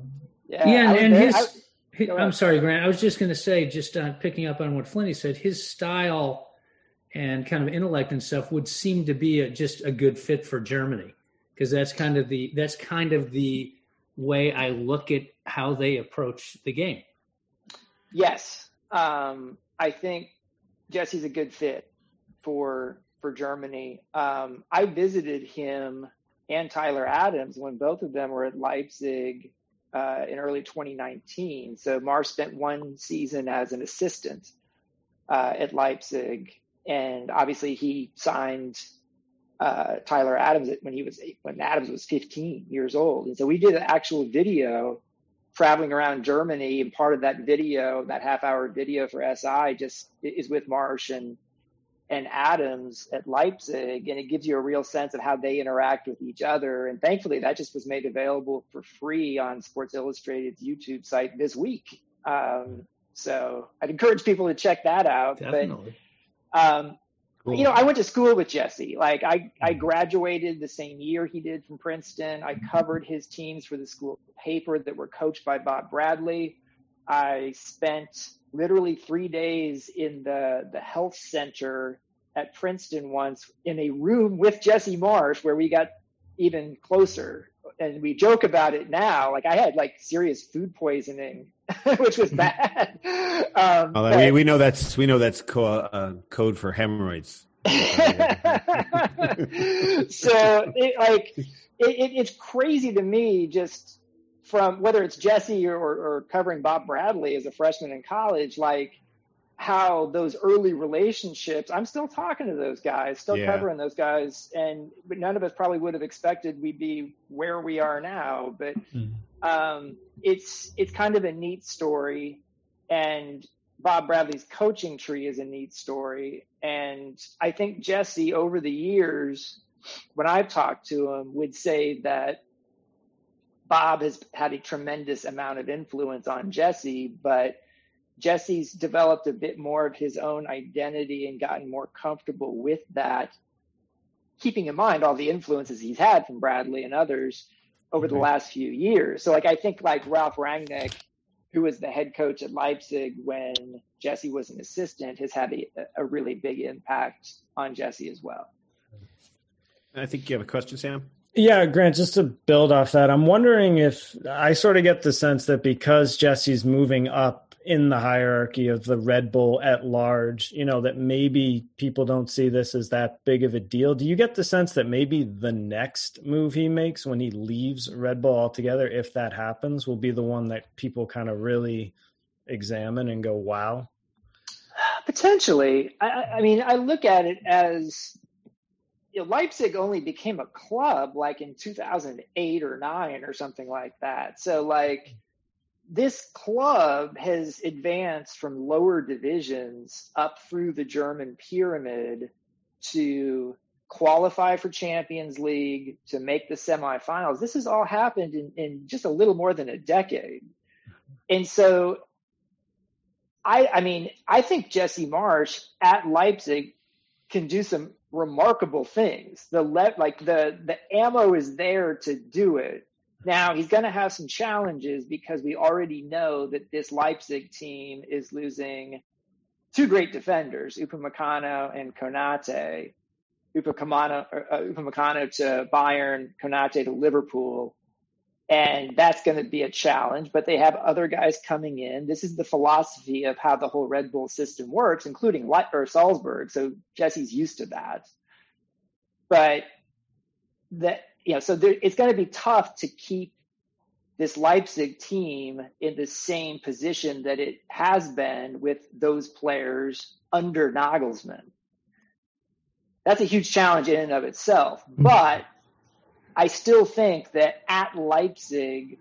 yeah, yeah, and, and his. I, I'm sorry, Grant. I was just going to say, just uh, picking up on what Flinty said, his style and kind of intellect and stuff would seem to be a, just a good fit for Germany because that's kind of the that's kind of the way I look at how they approach the game. Yes, um, I think Jesse's a good fit for for Germany. Um, I visited him and Tyler Adams when both of them were at Leipzig uh, in early 2019. So Marsch spent one season as an assistant uh, at Leipzig, and obviously he signed uh, Tyler Adams when he was when Adams was 15 years old. And so we did an actual video traveling around Germany, and part of that video, that half hour video for SI, just is with Marsch and and Adams at Leipzig, and it gives you a real sense of how they interact with each other. And thankfully, that just was made available for free on Sports Illustrated's YouTube site this week. Um, so I'd encourage people to check that out. Definitely. But, um, cool. you know, I went to school with Jesse. Like I, I hmm. graduated the same year he did from Princeton. I hmm. covered his teams for the school paper that were coached by Bob Bradley. I spent literally three days in the, the health center at Princeton once in a room with Jesse Marsch where we got even closer. And we joke about it now. Like I had like serious food poisoning, which was bad. Um, well, but, we, we know that's we know that's co- uh, code for hemorrhoids. so it, like it, it, it's crazy to me just from whether it's Jesse or, or covering Bob Bradley as a freshman in college, like how those early relationships, I'm still talking to those guys, still yeah. covering those guys. And but none of us probably would have expected we'd be where we are now. But mm-hmm. um, it's it's kind of a neat story. And Bob Bradley's coaching tree is a neat story. And I think Jesse over the years, when I've talked to him, would say that Bob has had a tremendous amount of influence on Jesse, but Jesse's developed a bit more of his own identity and gotten more comfortable with that, keeping in mind all the influences he's had from Bradley and others over the last few years. So like I think like Ralph Rangnick, who was the head coach at Leipzig when Jesse was an assistant, has had a, a really big impact on Jesse as well. I think you have a question, Sam. Yeah, Grant, just to build off that, I'm wondering if I sort of get the sense that because Jesse's moving up in the hierarchy of the Red Bull at large, you know, that maybe people don't see this as that big of a deal. Do you get the sense that maybe the next move he makes when he leaves Red Bull altogether, if that happens, will be the one that people kind of really examine and go, wow? Potentially. I, I mean, I look at it as you know, Leipzig only became a club like in 2008 or 9 or something like that. So, like, this club has advanced from lower divisions up through the German pyramid to qualify for Champions League, to make the semifinals. This has all happened in, in just a little more than a decade. And so I I mean, I think Jesse Marsch at Leipzig can do some remarkable things. The le- like the the ammo is there to do it. Now he's going to have some challenges because we already know that this Leipzig team is losing two great defenders, Upamecano and Konate. Upamecano, uh, Upamecano to Bayern, Konate to Liverpool. And that's going to be a challenge, but they have other guys coming in. This is the philosophy of how the whole Red Bull system works, including or Salzburg. So Jesse's used to that. But that you know, so there, it's going to be tough to keep this Leipzig team in the same position that it has been with those players under Nagelsmann. That's a huge challenge in and of itself. Mm-hmm. But I still think that at Leipzig,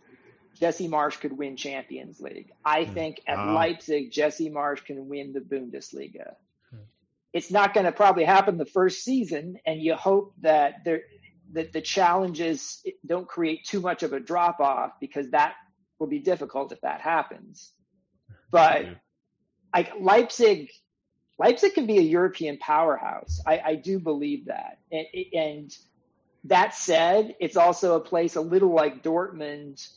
Jesse Marsch could win Champions League. I mm. think at wow. Leipzig, Jesse Marsch can win the Bundesliga. Hmm. It's not going to probably happen the first season, and you hope that there that the challenges don't create too much of a drop off because that will be difficult if that happens. But like Leipzig, Leipzig can be a European powerhouse. I, I do believe that. And, and, that said, it's also a place a little like Dortmund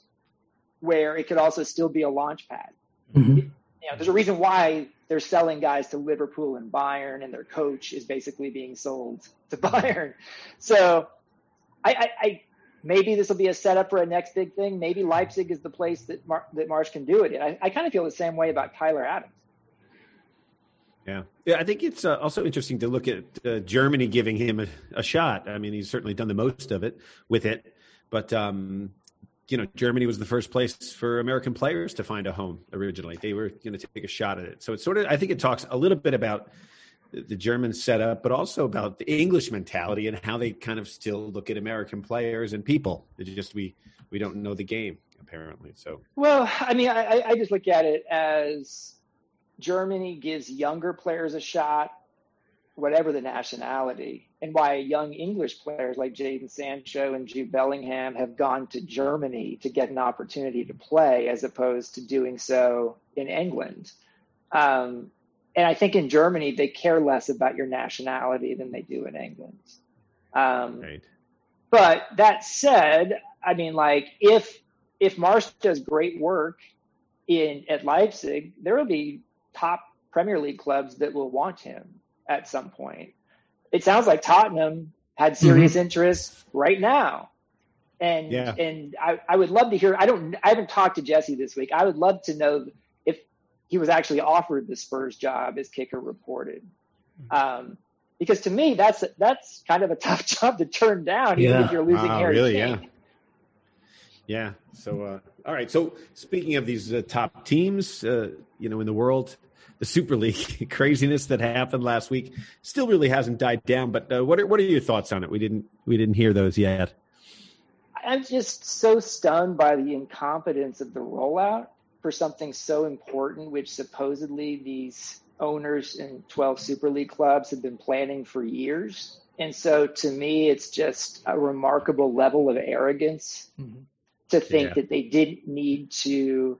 where it could also still be a launch pad. Mm-hmm. You know, there's a reason why they're selling guys to Liverpool and Bayern, and their coach is basically being sold to Bayern. So I, I, I maybe this will be a setup for a next big thing. Maybe Leipzig is the place that Mar- that Marsch can do it. And I, I kind of feel the same way about Tyler Adams. Yeah, yeah. I think it's uh, also interesting to look at uh, Germany giving him a, a, shot. I mean, he's certainly done the most of it with it, but um, you know, Germany was the first place for American players to find a home originally. They were going to take a shot at it. So it's sort of. I think it talks a little bit about the German setup, but also about the English mentality and how they kind of still look at American players and people. It's just we we don't know the game apparently. So well, I mean, I, I just look at it as Germany gives younger players a shot, whatever the nationality, and why young English players like Jadon Sancho and Jude Bellingham have gone to Germany to get an opportunity to play as opposed to doing so in England. Um, and I think in Germany they care less about your nationality than they do in England. Um, right. But that said, I mean, like if if Marsch does great work in at Leipzig, there will be top Premier League clubs that will want him at some point. It sounds like Tottenham had serious mm-hmm. interest right now. And yeah. and I, I would love to hear I don't I haven't talked to Jesse this week. I would love to know he was actually offered the Spurs job, as Kicker reported. Um, because to me, that's that's kind of a tough job to turn down, yeah. even if you're losing wow, Harry really, Kane. Yeah. Yeah. So, uh, all right. So, speaking of these uh, top teams, uh, you know, in the world, the Super League craziness that happened last week still really hasn't died down. But uh, what are what are your thoughts on it? We didn't we didn't hear those yet. I'm just so stunned by the incompetence of the rollout for something so important, which supposedly these owners in 12 Super League clubs have been planning for years. And so to me, it's just a remarkable level of arrogance mm-hmm. to think yeah. that they didn't need to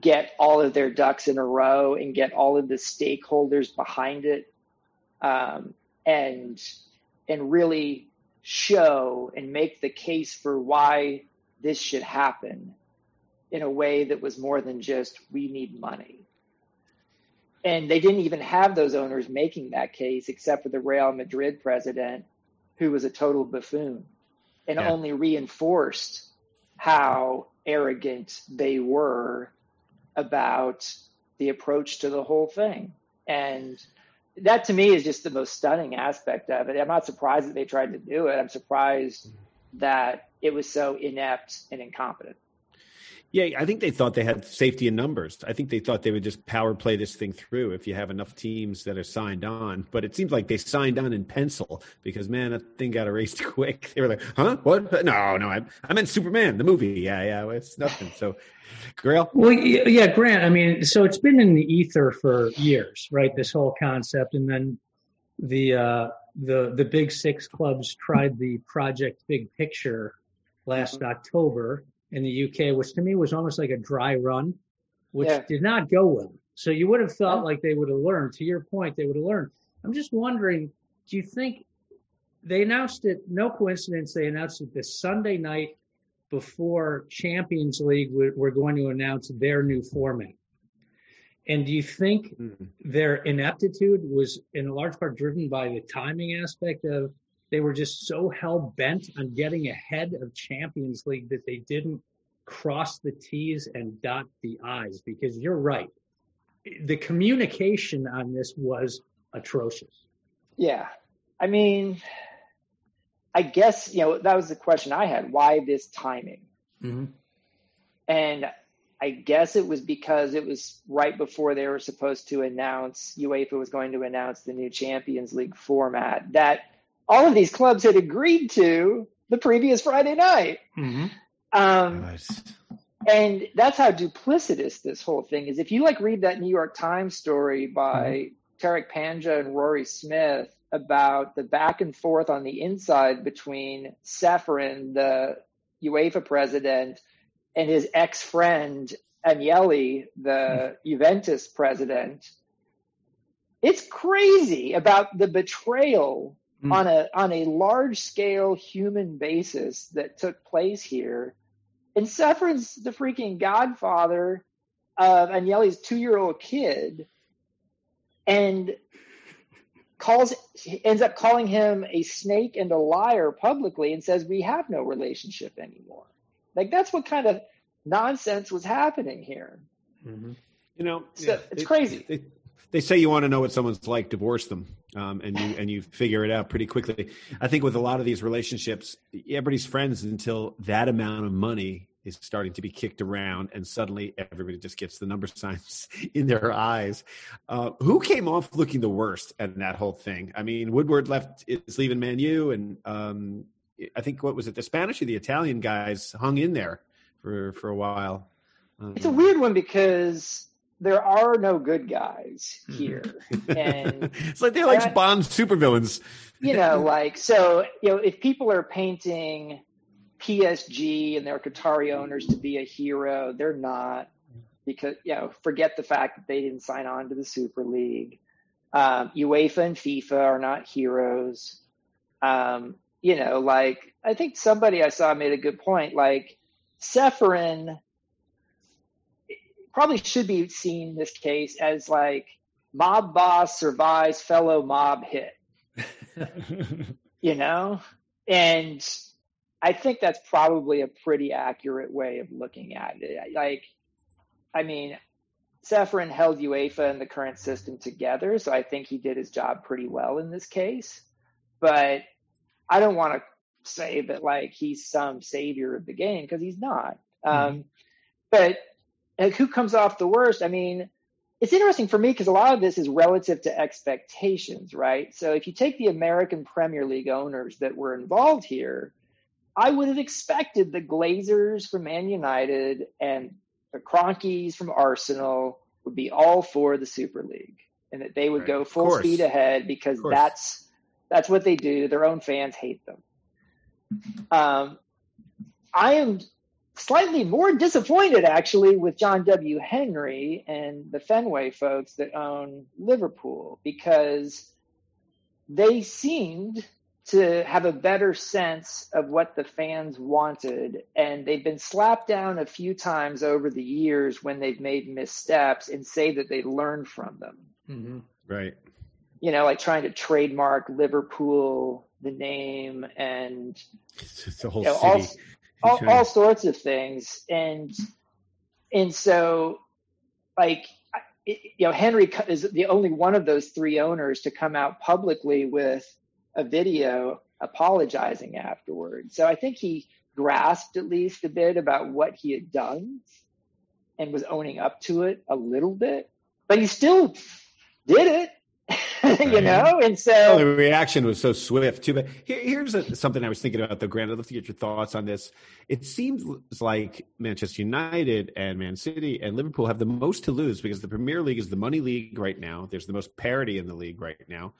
get all of their ducks in a row and get all of the stakeholders behind it um, and and really show and make the case for why this should happen in a way that was more than just we need money and they didn't even have those owners making that case except for the Real Madrid president who was a total buffoon and yeah. only reinforced how arrogant they were about the approach to the whole thing. And that to me is just the most stunning aspect of it. I'm not surprised that they tried to do it. I'm surprised mm-hmm. that it was so inept and incompetent. Yeah, I think they thought they had safety in numbers. I think they thought they would just power play this thing through if you have enough teams that are signed on. But it seems like they signed on in pencil because man, that thing got erased quick. They were like, "Huh? What? No, no, I, I meant Superman, the movie. Yeah, yeah, it's nothing." So, Grayle. Well, yeah, Grant. I mean, so it's been in the ether for years, right? This whole concept, and then the uh, the the big six clubs tried the project Big Picture last. October in the UK, which to me was almost like a dry run, which yeah. did not go well. So you would have thought like they would have learned. To your point, they would have learned. I'm just wondering, do you think they announced it? No coincidence, they announced it this Sunday night before Champions League. We're going to announce their new format. And do you think mm-hmm. their ineptitude was in a large part driven by the timing aspect of they were just so hell bent on getting ahead of Champions League that they didn't cross the T's and dot the I's because you're right. The communication on this was atrocious. Yeah. I mean, I guess, you know, that was the question I had. Why this timing? Mm-hmm. And I guess it was because it was right before they were supposed to announce, UEFA was going to announce the new Champions League format. That all of these clubs had agreed to the previous Friday night. Mm-hmm. Um, nice. And that's how duplicitous this whole thing is. If you like read that New York Times story by mm-hmm. Tariq Panja and Rory Smith about the back and forth on the inside between Ceferin, the UEFA president, and his ex friend Agnelli, the mm-hmm. Juventus president, it's crazy about the betrayal mm. on a on a large scale human basis that took place here. And Ceferin's the freaking godfather of Agnelli's two year old kid, and calls ends up calling him a snake and a liar publicly and says we have no relationship anymore. Like that's what kind of nonsense was happening here. Mm-hmm. You know, so yeah, it's it, crazy. It, they say you want to know what someone's like, divorce them, um, and you and you figure it out pretty quickly. I think with a lot of these relationships, everybody's friends until that amount of money is starting to be kicked around, and suddenly everybody just gets the number signs in their eyes. Uh, who came off looking the worst at that whole thing? I mean, Woodward left is leaving Man U, and um, I think what was it, the Spanish or the Italian guys hung in there for for a while. Um, it's a weird one because there are no good guys hmm. here. And it's like they're like Bond supervillains. You know, like so, you know, if people are painting PSG and their Qatari owners to be a hero, they're not because you know, forget the fact that they didn't sign on to the Super League. Um, UEFA and FIFA are not heroes. Um, you know, like I think somebody I saw made a good point. Like Ceferin probably should be seen this case as like mob boss survives fellow mob hit. you know? And I think that's probably a pretty accurate way of looking at it. Like, I mean, Ceferin held UEFA and the current system together, so I think he did his job pretty well in this case. But I don't want to say that like he's some savior of the game because he's not. Mm-hmm. Um, but like who comes off the worst? I mean, it's interesting for me because a lot of this is relative to expectations, right? So if you take the American Premier League owners that were involved here, I would have expected the Glazers from Man United and the Kroenkes from Arsenal would be all for the Super League and that they would right. go full speed ahead because that's that's what they do. Their own fans hate them. Um, I am slightly more disappointed actually with John W. Henry and the Fenway folks that own Liverpool because they seemed to have a better sense of what the fans wanted. And they've been slapped down a few times over the years when they've made missteps and say that they learned from them. Mm-hmm. Right. You know, like trying to trademark Liverpool, the name, and it's a whole you know, city. All, all, all sorts of things. And, and so, like, you know, Henry is the only one of those three owners to come out publicly with a video apologizing afterwards. So I think he grasped at least a bit about what he had done and was owning up to it a little bit, but he still did it. you know, and so oh, the reaction was so swift too. But here, here's a, something I was thinking about, though. Grant, I'd love to get your thoughts on this. It seems like Manchester United and Man City and Liverpool have the most to lose because the Premier League is the money league right now. There's the most parity in the league right now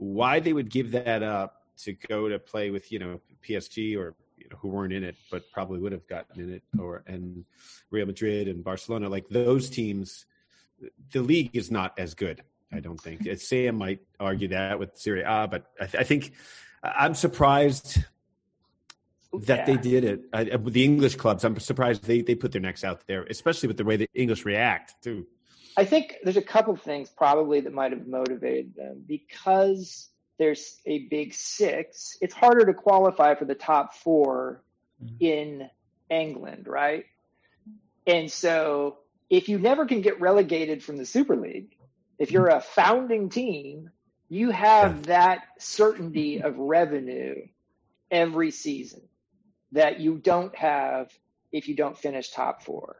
why they would give that up to go to play with you know PSG or you know who weren't in it but probably would have gotten in it or and Real Madrid and Barcelona like those teams the league is not as good I don't think Sam might argue that with Serie A but I, th- I think I'm surprised that yeah. they did it I, the English clubs I'm surprised they they put their necks out there especially with the way the English react too I think there's a couple of things probably that might have motivated them because there's a big six. It's harder to qualify for the top 4 mm-hmm. in England, right? And so if you never can get relegated from the Super League, if you're a founding team, you have that certainty of revenue every season that you don't have if you don't finish top four.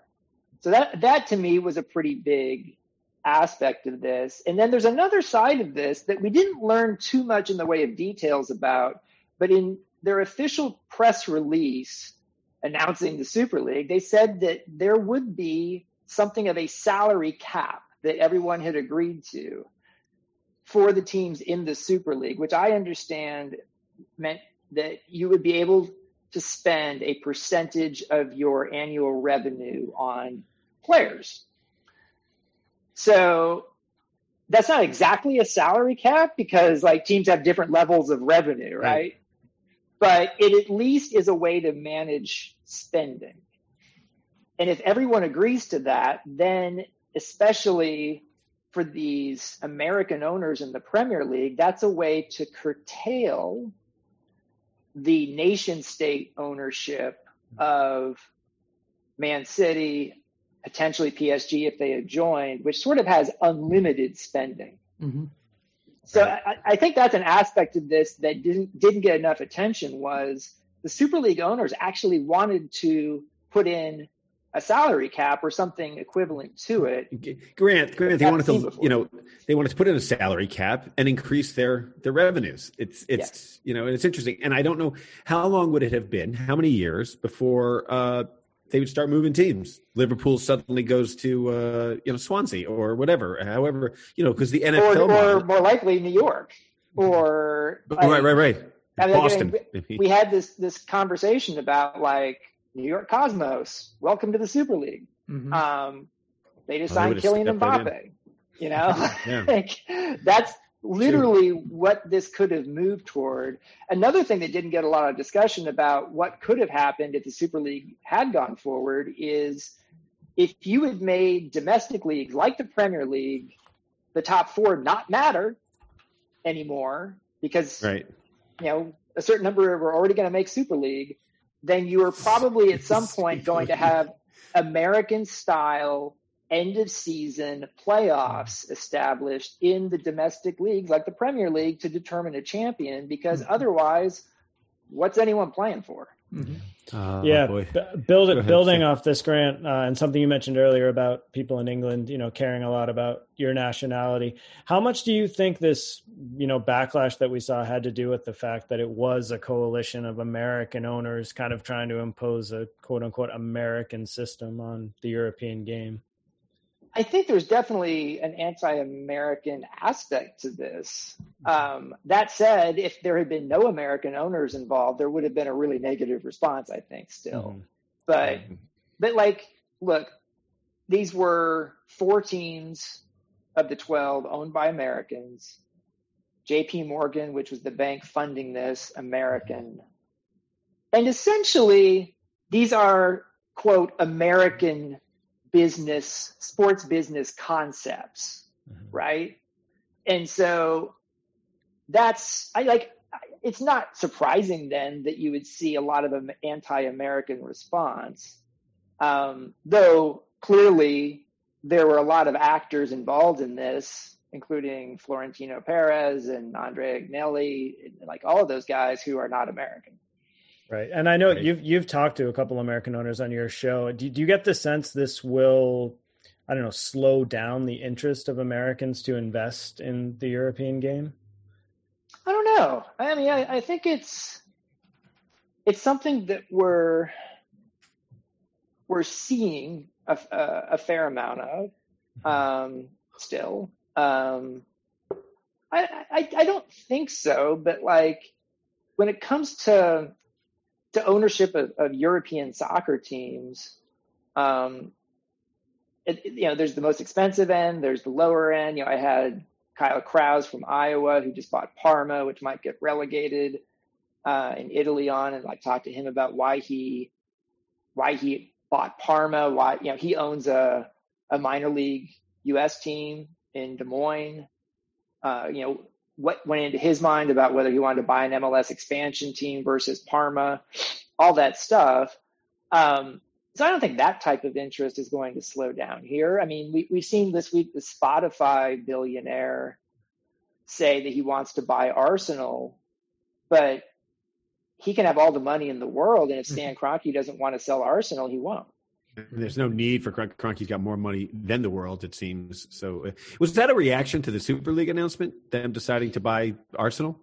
So that that to me was a pretty big aspect of this. And then there's another side of this that we didn't learn too much in the way of details about, but in their official press release announcing the Super League, they said that there would be something of a salary cap that everyone had agreed to for the teams in the Super League, which I understand meant that you would be able to spend a percentage of your annual revenue on players. So that's not exactly a salary cap because like teams have different levels of revenue, right? right? But it at least is a way to manage spending. And if everyone agrees to that, then especially for these American owners in the Premier League, that's a way to curtail the nation state ownership of Man City, potentially PSG if they had joined, which sort of has unlimited spending. Mm-hmm. So I, I, think that's an aspect of this that didn't didn't get enough attention was the Super League owners actually wanted to put in a salary cap or something equivalent to it. Grant, Grant, they wanted to, before. you know, they wanted to put in a salary cap and increase their their revenues. It's it's you know, it's interesting, and I don't know how long would it have been, how many years before uh, they would start moving teams. Liverpool suddenly goes to uh, you know Swansea or whatever. However, you know because the NFL or, or model, more likely New York or right, right, right. I mean, Boston. we, we had this this conversation about like New York Cosmos. Welcome to the Super League. Mm-hmm. Um, they just oh, signed Kylian Mbappe. You know, like, that's literally what this could have moved toward. Another thing that didn't get a lot of discussion about what could have happened if the Super League had gone forward is if you had made domestic leagues like the Premier League, the top four not matter anymore because right. you know a certain number were already going to make Super League, then you are probably at some point going to have American style end of season playoffs established in the domestic leagues like the Premier League to determine a champion because mm-hmm. otherwise, what's anyone playing for? Mm-hmm. Uh, yeah, b- build it, building off this grant uh, and something you mentioned earlier about people in England, you know, caring a lot about your nationality. How much do you think this, you know, backlash that we saw had to do with the fact that it was a coalition of American owners kind of trying to impose a quote unquote American system on the European game? I think there's definitely an anti-American aspect to this. Um, that said, if there had been no American owners involved, there would have been a really negative response. I think still, mm-hmm. But mm-hmm. but like, look, these were four teams of the 12 owned by Americans. JP Morgan, which was the bank funding this, American. And essentially, these are, quote, American business, sports business concepts, mm-hmm. right? And so that's, I like, it's not surprising then that you would see a lot of an anti-American response. Um, though clearly there were a lot of actors involved in this, including Florentino Perez and Andre Agnelli, like all of those guys who are not American. Right, and I know right. you've you've talked to a couple American owners on your show. Do, do you get the sense this will, I don't know, slow down the interest of Americans to invest in the European game? I don't know. I mean, I, I think it's it's something that we're we're seeing a, a, a fair amount of mm-hmm. um, still. Um, I, I I don't think so, but like when it comes to to ownership of, of European soccer teams, um, it, you know, there's the most expensive end, there's the lower end. You know, I had Kyle Krause from Iowa who just bought Parma, which might get relegated uh, in Italy on, and like talked to him about why he why he bought Parma, why you know he owns a a minor league U.S. team in Des Moines. Uh, you know, what went into his mind about whether he wanted to buy an MLS expansion team versus Parma, all that stuff. Um, so I don't think that type of interest is going to slow down here. I mean, we, we've seen this week the Spotify billionaire say that he wants to buy Arsenal, but he can have all the money in the world, and if Stan Kroenke doesn't want to sell Arsenal, he won't. There's no need for Kroenke's got more money than the world, it seems. So, uh, was that a reaction to the Super League announcement? Them deciding to buy Arsenal?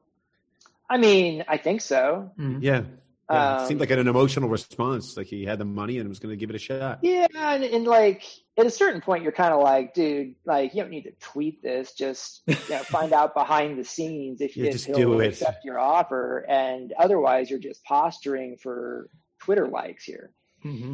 I mean, I think so. Mm-hmm. Yeah. yeah um, it seemed like an emotional response. Like he had the money and was going to give it a shot. Yeah, and, and like at a certain point, you're kind of like, dude, like you don't need to tweet this. Just you know, find out behind the scenes if you yeah, just do it. accept your offer, and otherwise, you're just posturing for Twitter likes here. Mm-hmm.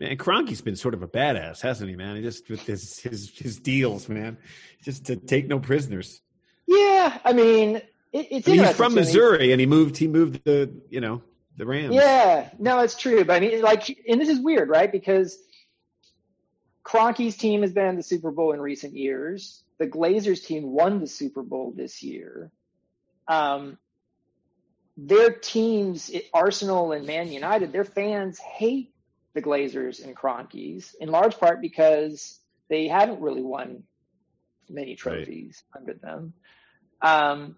Man, Kroenke's been sort of a badass, hasn't he, man? He just with his his his deals, man, just to take no prisoners. Yeah, I mean, it, it's I mean, he's from Missouri, and he moved. He moved the you know the Rams. Yeah, no, it's true. But I mean, like, and this is weird, right? Because Kroenke's team has been in the Super Bowl in recent years. The Glazers team won the Super Bowl this year. Um, their teams, Arsenal and Man United, their fans hate the Glazers and Kroenkes, in large part because they haven't really won many trophies right. under them. Um,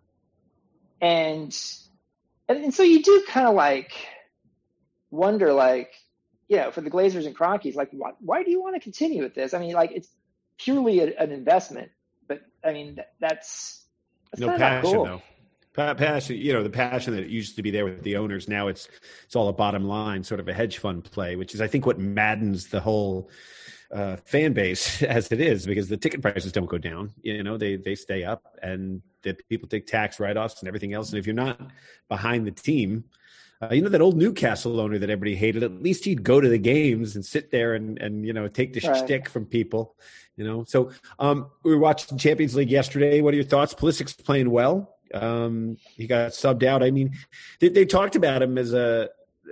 and, and, and so you do kind of like wonder, like, you know, for the Glazers and Kroenkes, like, why, why do you want to continue with this? I mean, like, it's purely a, an investment, but I mean, that, that's, that's no passion cool. though passion you know the passion that used to be there with the owners now it's it's all a bottom line sort of a hedge fund play which is i think what maddens the whole uh, fan base as it is because the ticket prices don't go down you know they they stay up and the people take tax write-offs and everything else and if you're not behind the team uh, you know that old Newcastle owner that everybody hated. At least he'd go to the games and sit there and and you know take the right. shtick from people. You know, so um, we were watching Champions League yesterday. What are your thoughts? Pulisic's playing well. Um, he got subbed out. I mean, they, they talked about him as a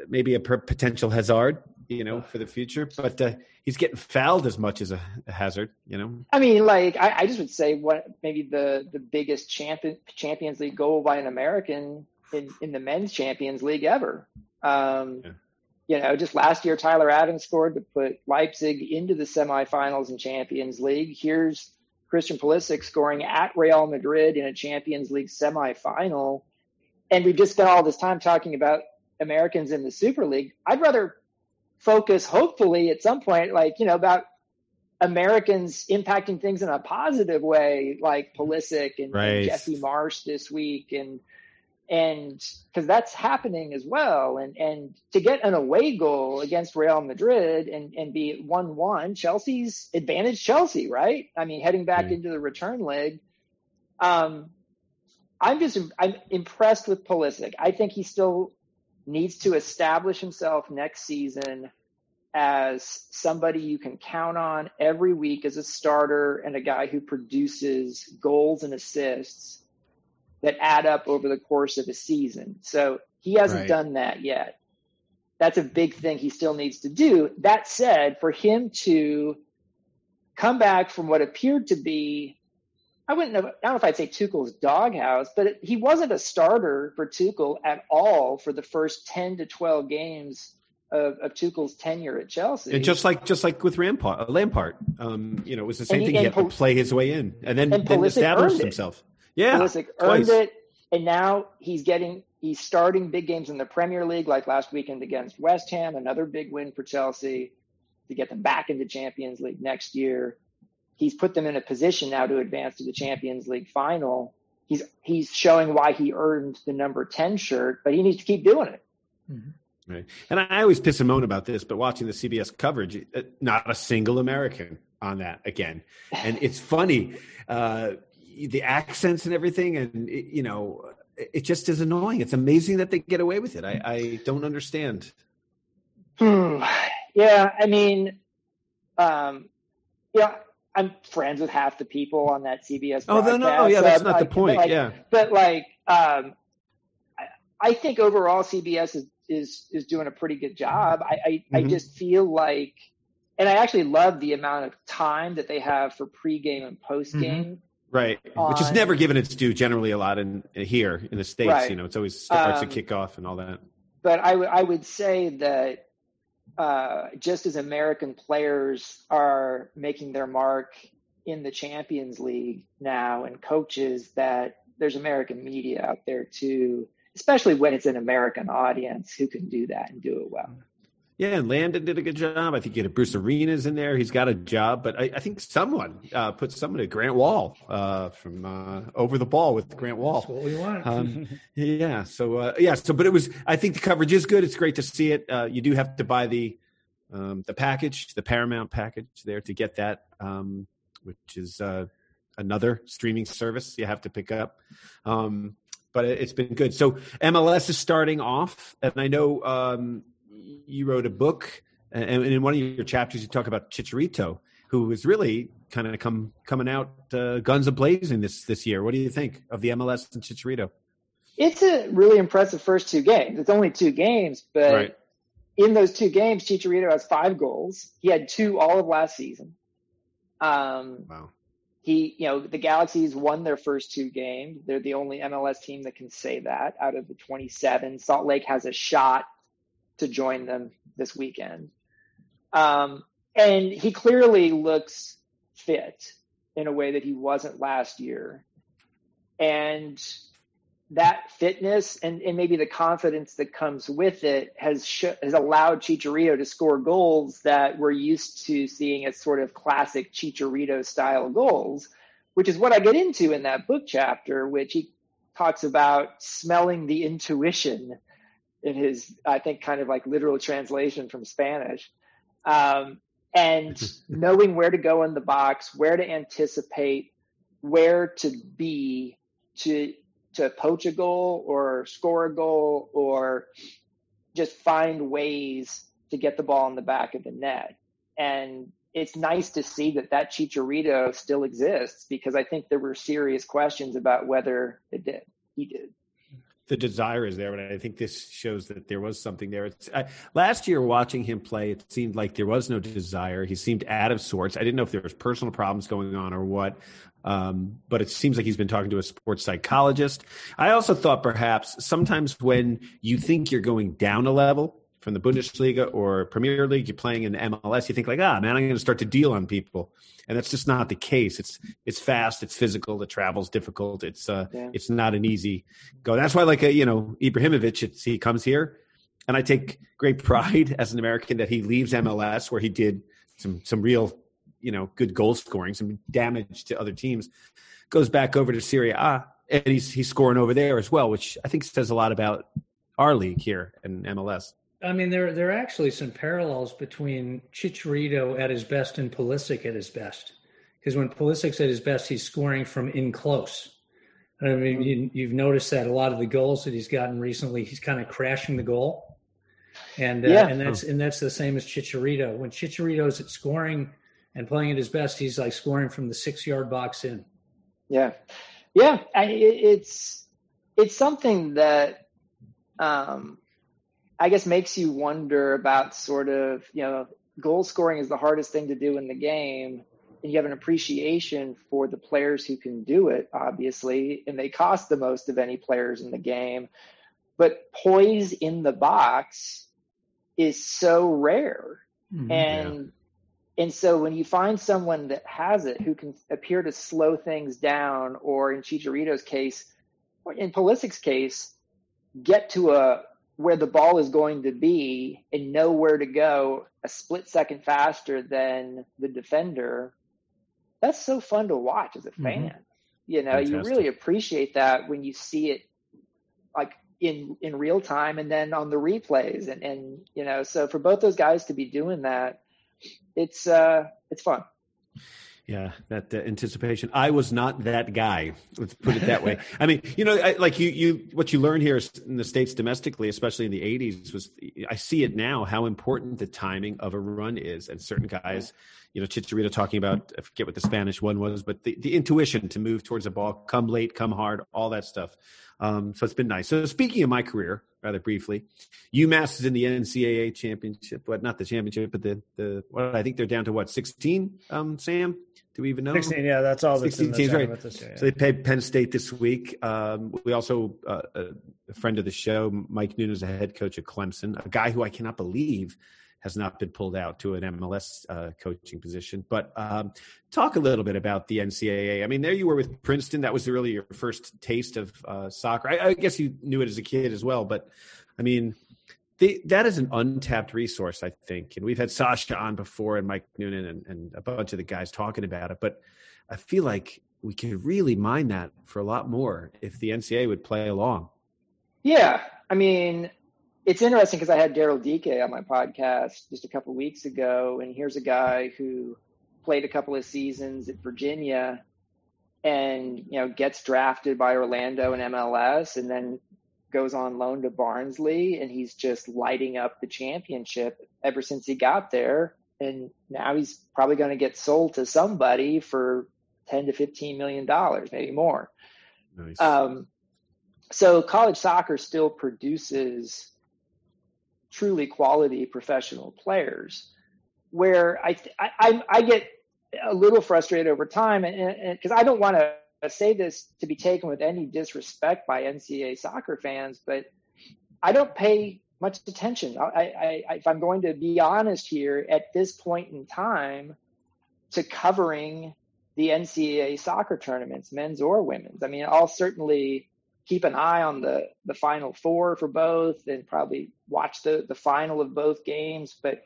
maybe a potential hazard, you know, for the future, but uh, he's getting fouled as much as a, a hazard, you know. I mean, like I, I, just would say what maybe the the biggest champion Champions League goal by an American in in the men's Champions League ever. Um, yeah. You know, just last year Tyler Adams scored to put Leipzig into the semifinals in Champions League. Here's Christian Pulisic scoring at Real Madrid in a Champions League semifinal. And we've just spent all this time talking about Americans in the Super League. I'd rather focus, hopefully, at some point, like, you know, about Americans impacting things in a positive way, like Pulisic and, right. and Jesse Marsch this week and and because that's happening as well. And and to get an away goal against Real Madrid and and be one one, Chelsea's advantage Chelsea, right? I mean, heading back mm. into the return leg. Um, I'm just I'm impressed with Pulisic. I think he still needs to establish himself next season as somebody you can count on every week as a starter and a guy who produces goals and assists that add up over the course of a season. So he hasn't right. done that yet. That's a big thing he still needs to do. That said, for him to come back from what appeared to be, I wouldn't know, I don't know if I'd say Tuchel's doghouse, but it, he wasn't a starter for Tuchel at all for the first 10 to 12 games of, of Tuchel's tenure at Chelsea. And just like just like with Lampard, uh, Lampard um, you know, it was the same he, thing. He had Pol- to play his way in, and then, and then established himself. Yeah, Pulisic earned it, and now he's getting he's starting big games in the Premier League, like last weekend against West Ham, another big win for Chelsea to get them back into Champions League next year. He's put them in a position now to advance to the Champions League final. He's he's showing why he earned the number ten shirt, but he needs to keep doing it. Mm-hmm. Right. And I always piss and moan about this, but watching the CBS coverage, uh, not a single American on that again. And it's funny, uh, the accents and everything, and it, you know, it just is annoying. It's amazing that they get away with it. I, I don't understand. Hmm. Yeah, I mean, um, yeah, I'm friends with half the people on that CBS. Oh, no, no, yeah, that's not the point. Like, yeah, but like, um, I, I think overall CBS is is is doing a pretty good job. I I, mm-hmm. I just feel like, and I actually love the amount of time that they have for pregame and postgame. Mm-hmm. Right, on, which is never given its due generally a lot in here in the states. Right. You know, it's always starts um, to kick off and all that. But I, w- I would say that uh, just as American players are making their mark in the Champions League now, and coaches, that there's American media out there too especially when it's an American audience who can do that and do it well. Yeah, and Landon did a good job. I think you know Bruce Arena's in there. He's got a job, but I, I think someone uh, put someone to Grant Wahl uh, from uh, Over the Ball with Grant Wahl. That's what we want. Um, yeah. So uh, yeah. So, but it was. I think the coverage is good. It's great to see it. Uh, you do have to buy the um, the package, the Paramount package there to get that, um, which is uh, another streaming service you have to pick up. Um, but it's been good. So MLS is starting off, and I know um, you wrote a book, and in one of your chapters you talk about Chicharito, who is really kind of come coming out uh, guns a blazing this this year. What do you think of the MLS and Chicharito? It's a really impressive first two games. It's only two games, but right. in those two games, Chicharito has five goals. He had two all of last season. Um, wow he, you know, the Galaxies won their first two games. They're the only MLS team that can say that out of the 27. Salt Lake has a shot to join them this weekend. Um, and he clearly looks fit in a way that he wasn't last year. And that fitness and, and maybe the confidence that comes with it has sh- has allowed Chicharito to score goals that we're used to seeing as sort of classic Chicharito style goals, which is what I get into in that book chapter, which he talks about smelling the intuition in his, I think, kind of like literal translation from Spanish. Um, and knowing where to go in the box, where to anticipate, where to be to to poach a goal or score a goal or just find ways to get the ball in the back of the net. And it's nice to see that that Chicharito still exists because I think there were serious questions about whether it did. He did. The desire is there, but I think this shows that there was something there. I, last year, watching him play, it seemed like there was no desire. He seemed out of sorts. I didn't know if there was personal problems going on or what. Um, but it seems like he's been talking to a sports psychologist. I also thought perhaps sometimes when you think you're going down a level from the Bundesliga or Premier League, you're playing in MLS, you think like, ah, man, I'm going to start to deal on people, and that's just not the case. It's it's fast, it's physical, the travel's difficult. It's uh, yeah. it's not an easy go. That's why, like, a, uh, you know, Ibrahimovic, it's, he comes here, and I take great pride as an American that he leaves MLS where he did some some real you know good goal scoring, some damage to other teams, goes back over to Serie A, and he's he's scoring over there as well, which I think says a lot about our league here in MLS. I mean, there there are actually some parallels between Chicharito at his best and Pulisic at his best. Because when Pulisic's at his best, he's scoring from in close. I mean, you, have noticed that a lot of the goals that he's gotten recently, he's kind of crashing the goal. and uh, yeah. and that's and that's the same as Chicharito. When Chicharito's at scoring and playing at his best, he's like scoring from the six yard box in. Yeah, yeah, I, it's it's something that um, I guess makes you wonder about sort of you know goal scoring is the hardest thing to do in the game and you have an appreciation for the players who can do it obviously and they cost the most of any players in the game. But poise in the box is so rare. Mm-hmm, and yeah. and so when you find someone that has it who can appear to slow things down or in Chicharito's case or in Pulisic's case get to a where the ball is going to be and know where to go a split second faster than the defender, that's so fun to watch as a mm-hmm. fan. Mm-hmm. You know, Fantastic. you really appreciate that when you see it like in in real time and then on the replays and and you know, so for both those guys to be doing that, it's uh it's fun. Yeah, that uh, anticipation. I was not that guy. Let's put it that way. I mean, you know, I, like you, you, what you learn here in the states domestically, especially in the '80s, was I see it now how important the timing of a run is, and certain guys, you know, Chicharito talking about I forget what the Spanish one was, but the, the intuition to move towards the ball, come late, come hard, all that stuff. Um, so it's been nice. So speaking of my career, rather briefly, UMass is in the NCAA championship, but not the championship, but the the what I think they're down to what sixteen. Um, Sam, do we even know? 16, yeah, that's all. That's 16 teams, right? Year, yeah. So they played Penn State this week. Um, we also, uh, a friend of the show, Mike Noonan, is a head coach at Clemson, a guy who I cannot believe has not been pulled out to an MLS uh, coaching position. But um, talk a little bit about the NCAA. I mean, there you were with Princeton. That was really your first taste of uh, soccer. I, I, guess you knew it as a kid as well. But I mean, the, that is an untapped resource, I think. And we've had Sasha on before and Mike Noonan and, and a bunch of the guys talking about it. But I feel like we could really mine that for a lot more if the NCAA would play along. Yeah. I mean, it's interesting because I had Daryl Dike on my podcast just a couple weeks ago, and here's a guy who played a couple of seasons at Virginia and you know gets drafted by Orlando and MLS and then goes on loan to Barnsley and he's just lighting up the championship ever since he got there. And now he's probably going to get sold to somebody for 10 to 15 million dollars, maybe more. Nice. Um, so college soccer still produces truly quality professional players where I, I, I get a little frustrated over time and because I don't want to say this to be taken with any disrespect by NCAA soccer fans, but I don't pay much attention. I, I, if I'm going to be honest here, at this point in time, to covering the NCAA soccer tournaments, men's or women's. I mean, I'll certainly keep an eye on the the final four for both, and probably watch the the final of both games, but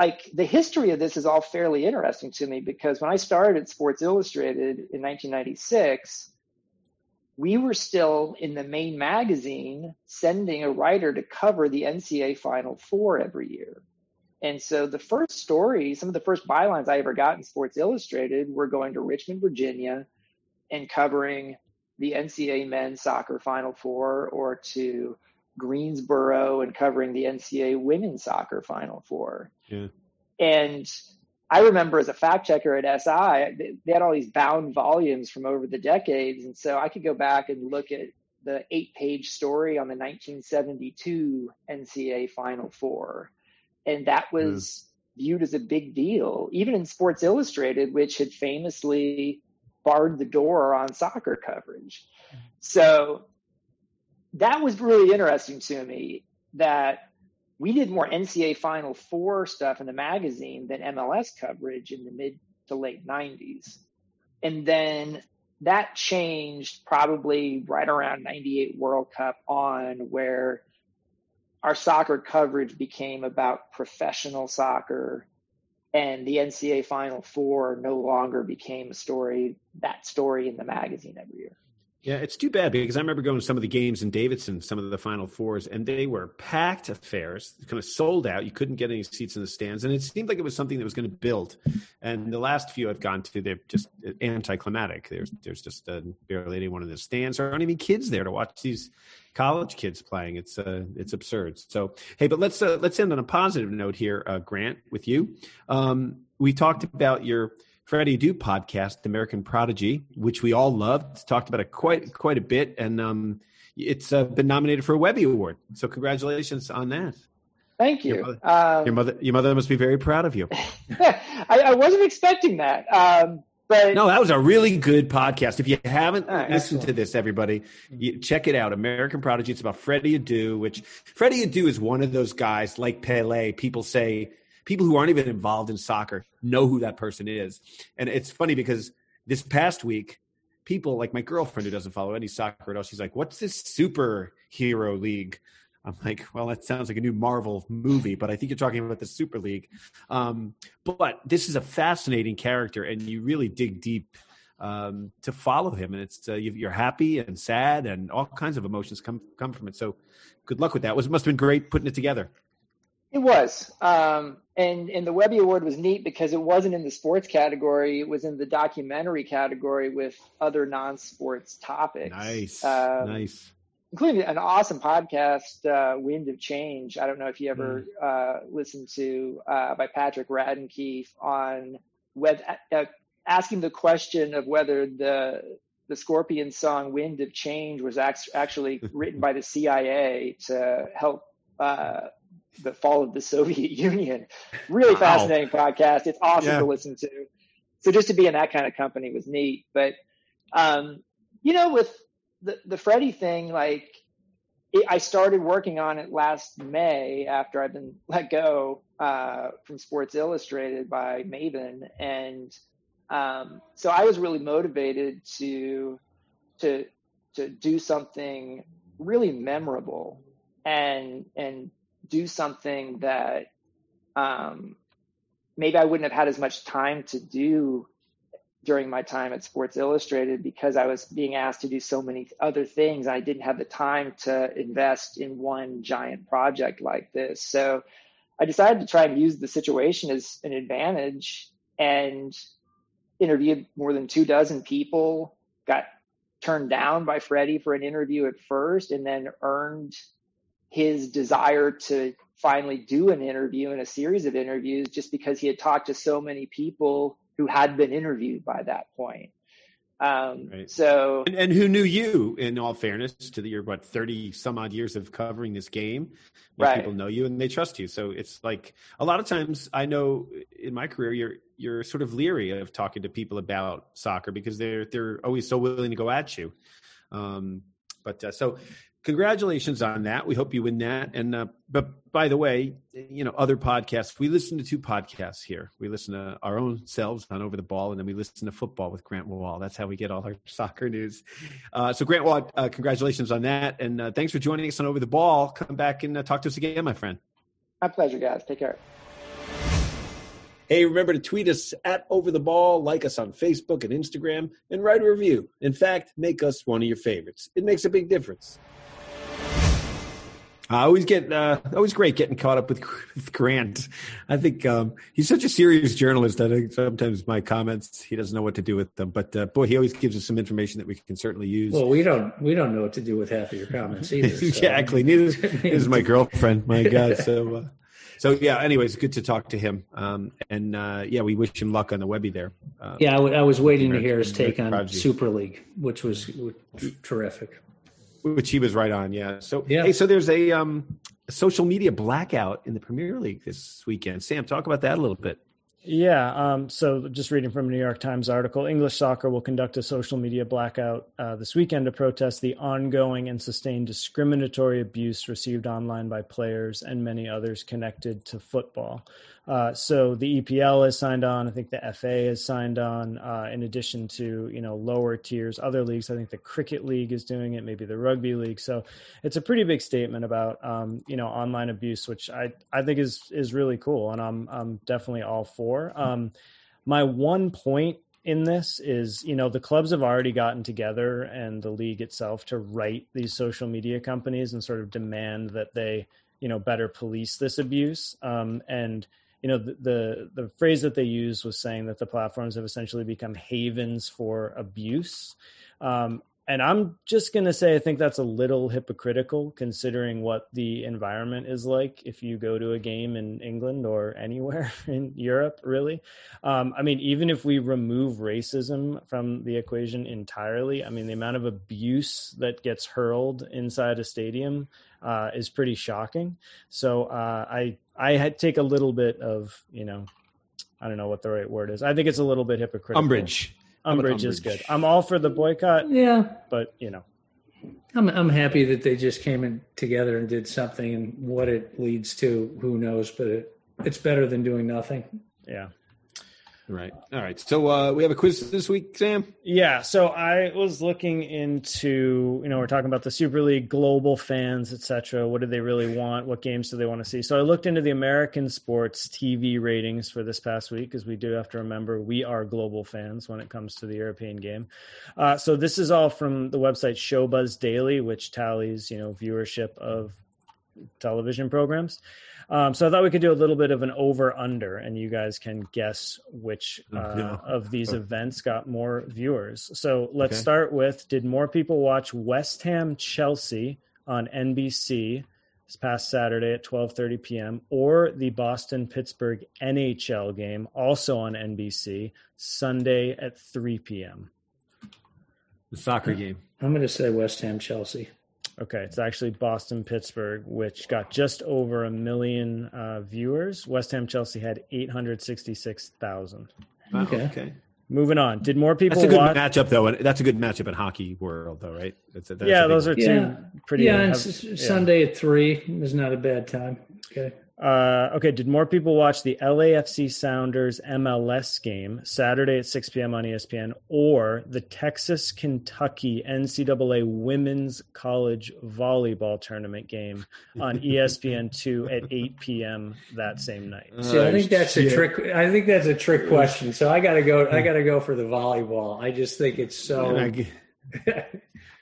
like the history of this is all fairly interesting to me because when I started at Sports Illustrated in 1996, we were still in the main magazine sending a writer to cover the NCAA Final Four every year. And so the first story, some of the first bylines I ever got in Sports Illustrated were going to Richmond, Virginia and covering the NCAA men's soccer Final Four or to Greensboro and covering the NCAA women's soccer Final Four. Yeah. And I remember as a fact checker at SI, they had all these bound volumes from over the decades. And so I could go back and look at the eight page story on the 1972 NCAA Final Four. And that was mm. viewed as a big deal, even in Sports Illustrated, which had famously barred the door on soccer coverage. Mm-hmm. So that was really interesting to me that we did more NCAA Final Four stuff in the magazine than MLS coverage in the mid to late 90s. And then that changed probably right around 98 World Cup on where our soccer coverage became about professional soccer and the NCAA Final Four no longer became a story, that story in the magazine every year. Yeah, it's too bad because I remember going to some of the games in Davidson, some of the Final Fours, and they were packed affairs, kind of sold out. You couldn't get any seats in the stands, and it seemed like it was something that was going to build. And the last few I've gone to, they're just anticlimactic. There's there's just uh, barely anyone in the stands, or aren't even kids there to watch these college kids playing. It's uh, it's absurd. So hey, but let's uh, let's end on a positive note here, uh, Grant, with you. Um, we talked about your Freddie Adu podcast, The American Prodigy, which we all loved. Talked about it quite quite a bit, and um, it's uh, been nominated for a Webby Award. So congratulations on that. Thank you. Your mother, Um, your mother, your mother must be very proud of you. I, I wasn't expecting that. Um, but No, that was a really good podcast. If you haven't Ah, listened to this, everybody, you, check it out. American Prodigy. It's about Freddie Adu, which Freddie Adu is one of those guys like Pele. People say people who aren't even involved in soccer know who that person is, and it's funny because this past week, people like my girlfriend who doesn't follow any soccer at all. She's like, "What's this superhero league?" I'm like, well, that sounds like a new Marvel movie, but I think you're talking about the Super League. Um, but this is a fascinating character, and you really dig deep um, to follow him, and it's uh, you- you're happy and sad, and all kinds of emotions come come from it. So, good luck with that. It was must have been great putting it together. It was, um, and and the Webby Award was neat because it wasn't in the sports category; it was in the documentary category with other non-sports topics. Nice, Um, nice. Including an awesome podcast, uh, Wind of Change. I don't know if you ever Hmm. uh, listened to uh, by Patrick Radden Keefe on whether uh, asking the question of whether the the Scorpion song "Wind of Change" was act- actually written by the CIA to help. Uh, the fall of the Soviet Union. Really Wow. fascinating podcast. It's awesome Yeah. to listen to. So just to be in that kind of company was neat. But um, you know, with the the Freddie thing, like it, I started working on it last May after I've been let go uh, from Sports Illustrated by Maven, and um, so I was really motivated to to to do something really memorable and and do something that um, maybe I wouldn't have had as much time to do during my time at Sports Illustrated because I was being asked to do so many other things. I didn't have the time to invest in one giant project like this. So I decided to try and use the situation as an advantage and interviewed more than two dozen people, got turned down by Freddie for an interview at first, and then earned his desire to finally do an interview and a series of interviews just because he had talked to so many people who had been interviewed by that point. Um, Right. So And, and who knew you? In all fairness, to the, your what thirty some odd years of covering this game, Right. people know you and they trust you. So it's like a lot of times I know in my career you're you're sort of leery of talking to people about soccer because they're they're always so willing to go at you. Um, but uh, so congratulations on that. We hope you win that. And uh, but by the way, you know other podcasts. We listen to two podcasts here. We listen to our own selves on Over the Ball, and then we listen to Fútbol with Grant Wahl. That's how we get all our soccer news. Uh, so Grant Wahl, uh, congratulations on that, and uh, thanks for joining us on Over the Ball. Come back and uh, talk to us again, my friend. my pleasure, guys. Take care. Hey, remember to tweet us at Over the Ball, like us on Facebook and Instagram, and write a review. In fact, make us one of your favorites. It makes a big difference. I always get uh, always great getting caught up with, with Grant. I think um, he's such a serious journalist. I think sometimes my comments he doesn't know what to do with them. But uh, boy, he always gives us some information that we can certainly use. Well, we don't we don't know what to do with half of your comments either. so- exactly. Neither is, neither is my girlfriend. My God. So, uh, so yeah. Anyways, good to talk to him. Um, and uh, yeah, we wish him luck on the Webby there. Uh, Yeah, I, w- I was waiting to hear his take on. Super League, which was terrific. Which he was right on. Yeah. So Yeah. hey, so there's a um, social media blackout in the Premier League this weekend. Sam, talk about that a little bit. Yeah. Um, so just reading from a New York Times article, English soccer will conduct a social media blackout uh, this weekend to protest the ongoing and sustained discriminatory abuse received online by players and many others connected to football. Uh, so the EPL has signed on. I think the FA has signed on. Uh, in addition to you know lower tiers, other leagues. I think the Cricket League is doing it. Maybe the Rugby League. So it's a pretty big statement about um, you know online abuse, which I I think is is really cool, and I'm I'm definitely all for. Um, my one point in this is you know the clubs have already gotten together and the league itself to write these social media companies and sort of demand that they you know better police this abuse um, and you know the, the, the phrase that they used was saying that the platforms have essentially become havens for abuse um, and I'm just going to say I think that's a little hypocritical considering what the environment is like if you go to a game in England or anywhere in Europe, really. Um, I mean, even if we remove racism from the equation entirely, I mean, the amount of abuse that gets hurled inside a stadium uh, is pretty shocking. So uh, I I take a little bit of you know I don't know what the right word is. I think it's a little bit hypocritical. Umbrage. Umbridge is good. I'm all for the boycott. Yeah, but you know, I'm I'm happy that they just came in together and did something, and what it leads to, who knows? But it, it's better than doing nothing. Yeah. Right. All right. So uh, we have a quiz this week, Sam. Yeah. So I was looking into, you know, we're talking about the Super League, global fans, etc. What do they really want? What games do they want to see? So I looked into the American sports TV ratings for this past week, because we do have to remember we are global fans when it comes to the European game. Uh, so this is all from the website Showbuzz Daily, which tallies, you know, viewership of television programs. Um, so I thought we could do a little bit of an over under, and you guys can guess which uh, yeah. of these events got more viewers. So let's okay. start with: Did more people watch West Ham Chelsea on NBC this past Saturday at 12:30 p.m. or the Boston Pittsburgh NHL game also on NBC Sunday at 3 p.m. The soccer game. I'm going to say West Ham Chelsea. Okay, it's actually Boston Pittsburgh, which got just over a million uh, viewers. West Ham Chelsea had eight hundred sixty six thousand. Wow, okay. okay. Moving on. Did more people? That's a good watch? matchup, though. That's a good matchup in hockey world, though, right? That's a, that's yeah, those are two yeah. pretty. Yeah, and yeah. Sunday at three is not a bad time. Okay. Uh, okay, did more people watch the LAFC Sounders MLS game Saturday at 6 p.m. on ESPN or the Texas Kentucky NCAA Women's College Volleyball Tournament game on ESPN2 at 8 p.m. that same night? See, I think that's a trick. I think that's a trick question. So I got to go. I got to go for the volleyball. I just think it's so.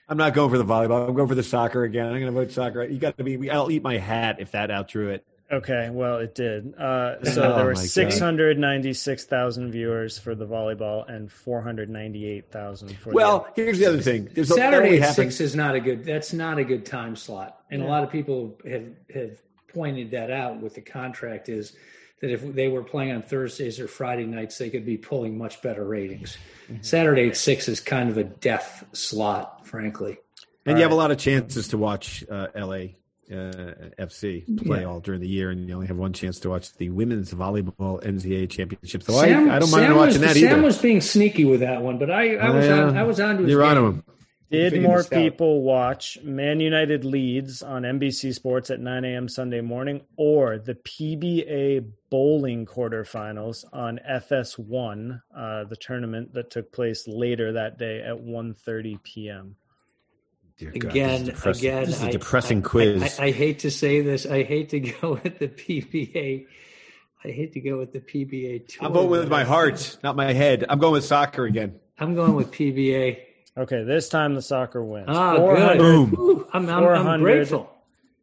I'm not going for the volleyball. I'm going for the soccer again. I'm going to vote soccer. You got to be. I'll eat my hat if that outdrew it. Okay, well, it did. Uh, so oh there were 696,000 viewers for the volleyball and 498,000 for. Well, the here's the other thing. There's Saturday at six is not a good. That's not a good time slot, and yeah. a lot of people have have pointed that out. With the contract is that if they were playing on Thursdays or Friday nights, they could be pulling much better ratings. Mm-hmm. Saturday at six is kind of a death slot, frankly. And All you right. have a lot of chances to watch uh, LA uh, FC play yeah. all during the year, and you only have one chance to watch the women's volleyball NCAA championship. So Sam, I, I, don't mind Sam watching was, that either. Sam was being sneaky with that one, but I, I was uh, on, I was on to his You're game. on him. Did more people watch Man United Leeds on NBC Sports at 9 a.m. Sunday morning or the PBA bowling quarterfinals on FS1, uh, the tournament that took place later that day at 1.30 p.m.? Dear God, again, this again, this is a depressing I, quiz. I, I, I, hate to say this. I hate to go with the PBA. I hate to go with the PBA. Tour, I'm going with my heart, not my head. I'm going with soccer again. I'm going with PBA. Okay, this time the soccer wins. Ah, good. Boom. I'm, I'm, I'm grateful.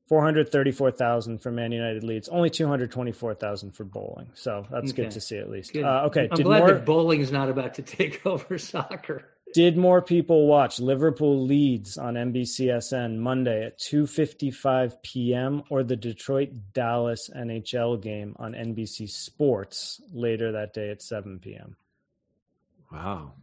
434,000 for Man United Leeds, only 224,000 for bowling. So that's okay. good to see at least. Uh, okay. I'm glad more... that bowling is not about to take over soccer. Did more people watch Liverpool Leeds on NBCSN Monday at 2:55 p.m. or the Detroit Dallas NHL game on NBC Sports later that day at 7 p.m.? Wow.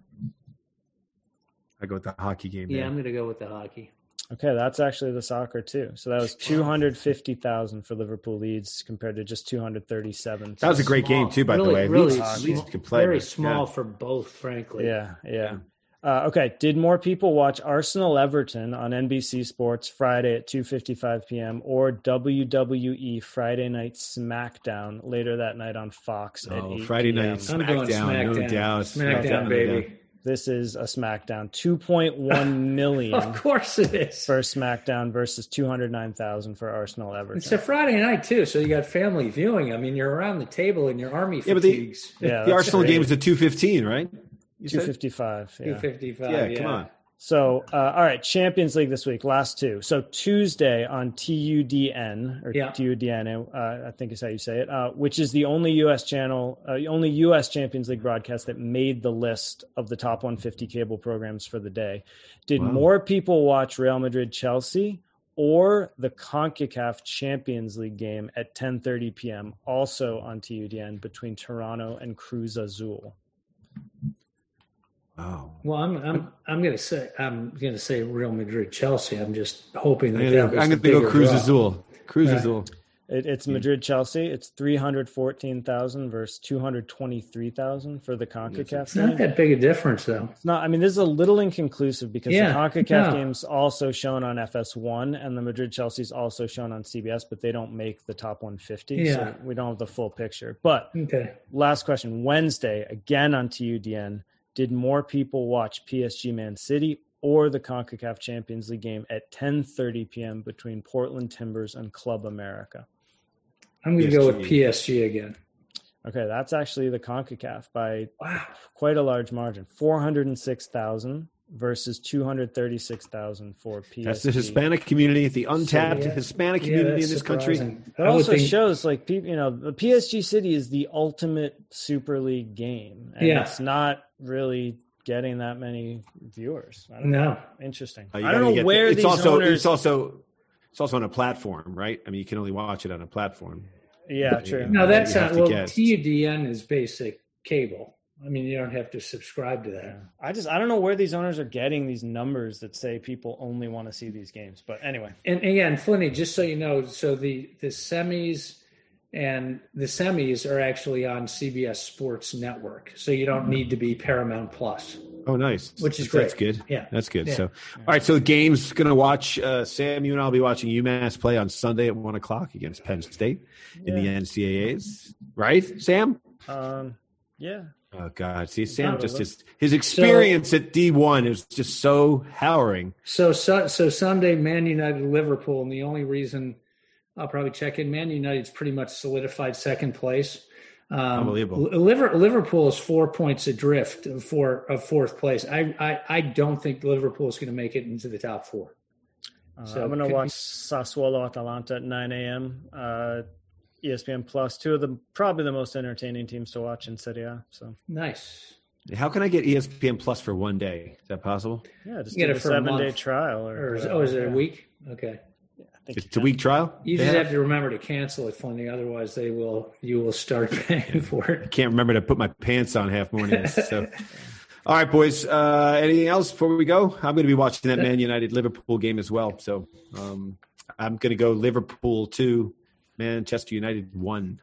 I go with the hockey game. Yeah, there. I'm going to go with the hockey. Okay, that's actually the soccer too. So that was 250,000 for Liverpool Leeds compared to just 237. That was a great small. game too, by really, the way. Really, Leeds, Leeds could play. Very small yeah. for both, frankly. Yeah, yeah. Uh, okay. Did more people watch Arsenal Everton on NBC Sports Friday at 2:55 p.m. or WWE Friday Night SmackDown later that night on Fox oh, at 8 Friday PM? Night SmackDown, SmackDown, no doubt. SmackDown, SmackDown baby. This is a SmackDown. 2.1 million. of course it is. For SmackDown versus 209,000 for Arsenal Everton. It's a Friday night too, so you got family viewing. I mean, you're around the table in your army fatigues. Yeah, the, yeah, the Arsenal great. game is at 2:15, right? You Two said? fifty five. Two Yeah. fifty five. Yeah, Yeah, come on. So, uh, all right, Champions League this week, last two. So Tuesday on TUDN or Yeah. TUDN, uh, I think is how you say it, uh, which is the only U.S. channel, uh, only U.S. Champions League broadcast that made the list of the top 150 cable programs for the day. Did Wow. more people watch Real Madrid Chelsea or the CONCACAF Champions League game at 10:30 p.m. also on TUDN between Toronto and Cruz Azul? Wow. Well, I'm I'm I'm gonna say I'm gonna say Real Madrid Chelsea. I'm just hoping I'm that gonna, that I'm gonna go bigger Cruz draw. Azul. Cruz Right. Azul. It, it's Madrid Chelsea. It's three hundred fourteen thousand versus two hundred twenty three thousand for the Concacaf. It's not that big a difference though. It's not. I mean, this is a little inconclusive because Yeah, the Concacaf no. game's also shown on FS1, and the Madrid Chelsea's also shown on CBS, but they don't make the top one fifty. Yeah. So we don't have the full picture. But Okay. last question: Wednesday again on TUDN. Did more people watch PSG Man City or the CONCACAF Champions League game at 10:30 p.m. between Portland Timbers and Club America? I'm gonna go with PSG. PSG again. Okay, that's actually the CONCACAF by Wow. quite a large margin. 406,000 versus 236,000 for PSG. That's the Hispanic community, the untapped yeah. Hispanic Yeah, community that's in this country. surprising. It I also think- shows like people, you know, the PSG City is the ultimate Super League game, and Yeah. it's not really getting that many viewers. I don't know. No. Interesting. Uh, I don't know get- where it's these also owners. it's also it's also on a platform, right? I mean, you can only watch it on a platform. yeah, true. No, that's You not well. TUDN is basic cable. I mean, you don't have to subscribe to that. I just I don't know where these owners are getting these numbers that say people only want to see these games. But anyway, And again, Flinny, just so you know, so the the semis and the semis are actually on CBS Sports Network, so you don't need to be Paramount Plus. Oh, nice. Which is That's great. That's good. Yeah. That's good. Yeah. So, all right. So the game's going to watch uh, Sam. You and I'll be watching UMass play on Sunday at one o'clock against Penn State in the NCAA's. Right, Sam? um, yeah, Oh God! See, Sam Yeah. just his his experience at D one is just so harrowing. So, so so Sunday, Man United Liverpool, and the only reason I'll probably check in, Man United's pretty much solidified second place. Um, Unbelievable. Liverpool is four points adrift for four of fourth place. I I, I don't think Liverpool is going to make it into the top four. Uh, So I'm going to could- watch Sassuolo Atalanta at 9 a.m. Uh, ESPN Plus, two of the probably the most entertaining teams to watch in Serie A. So Nice. How can I get ESPN Plus for one day? Is that possible? yeah, just get a for a seven day trial. Or, Or is, whatever. oh, is it a week? Okay. I think It's you a week trial. You just have? have to remember to cancel it, Flinty. Otherwise, they will. You will start paying for it. Can't remember to put my pants on half mornings. So, all right, boys. Uh, anything else before we go? I'm going to be watching that Man United Liverpool game as well. So, um, I'm going to go Liverpool two, Manchester United one.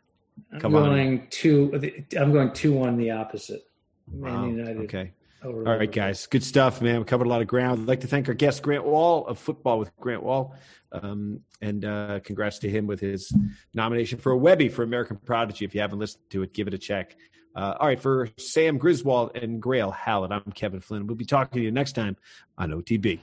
I'm Come on. going two. I'm going two one the opposite. Man Wow. United. Okay. All right, guys. Good stuff, man. We covered a lot of ground. I'd like to thank our guest, Grant Wahl of Fútbol with Grant Wahl. Um, and uh, congrats to him with his nomination for a Webby for American Prodigy. If you haven't listened to it, give it a check. Uh, all right, for Sam Griswold and Grayle Hallett, I'm Kevin Flynn. We'll be talking to you next time on OTB.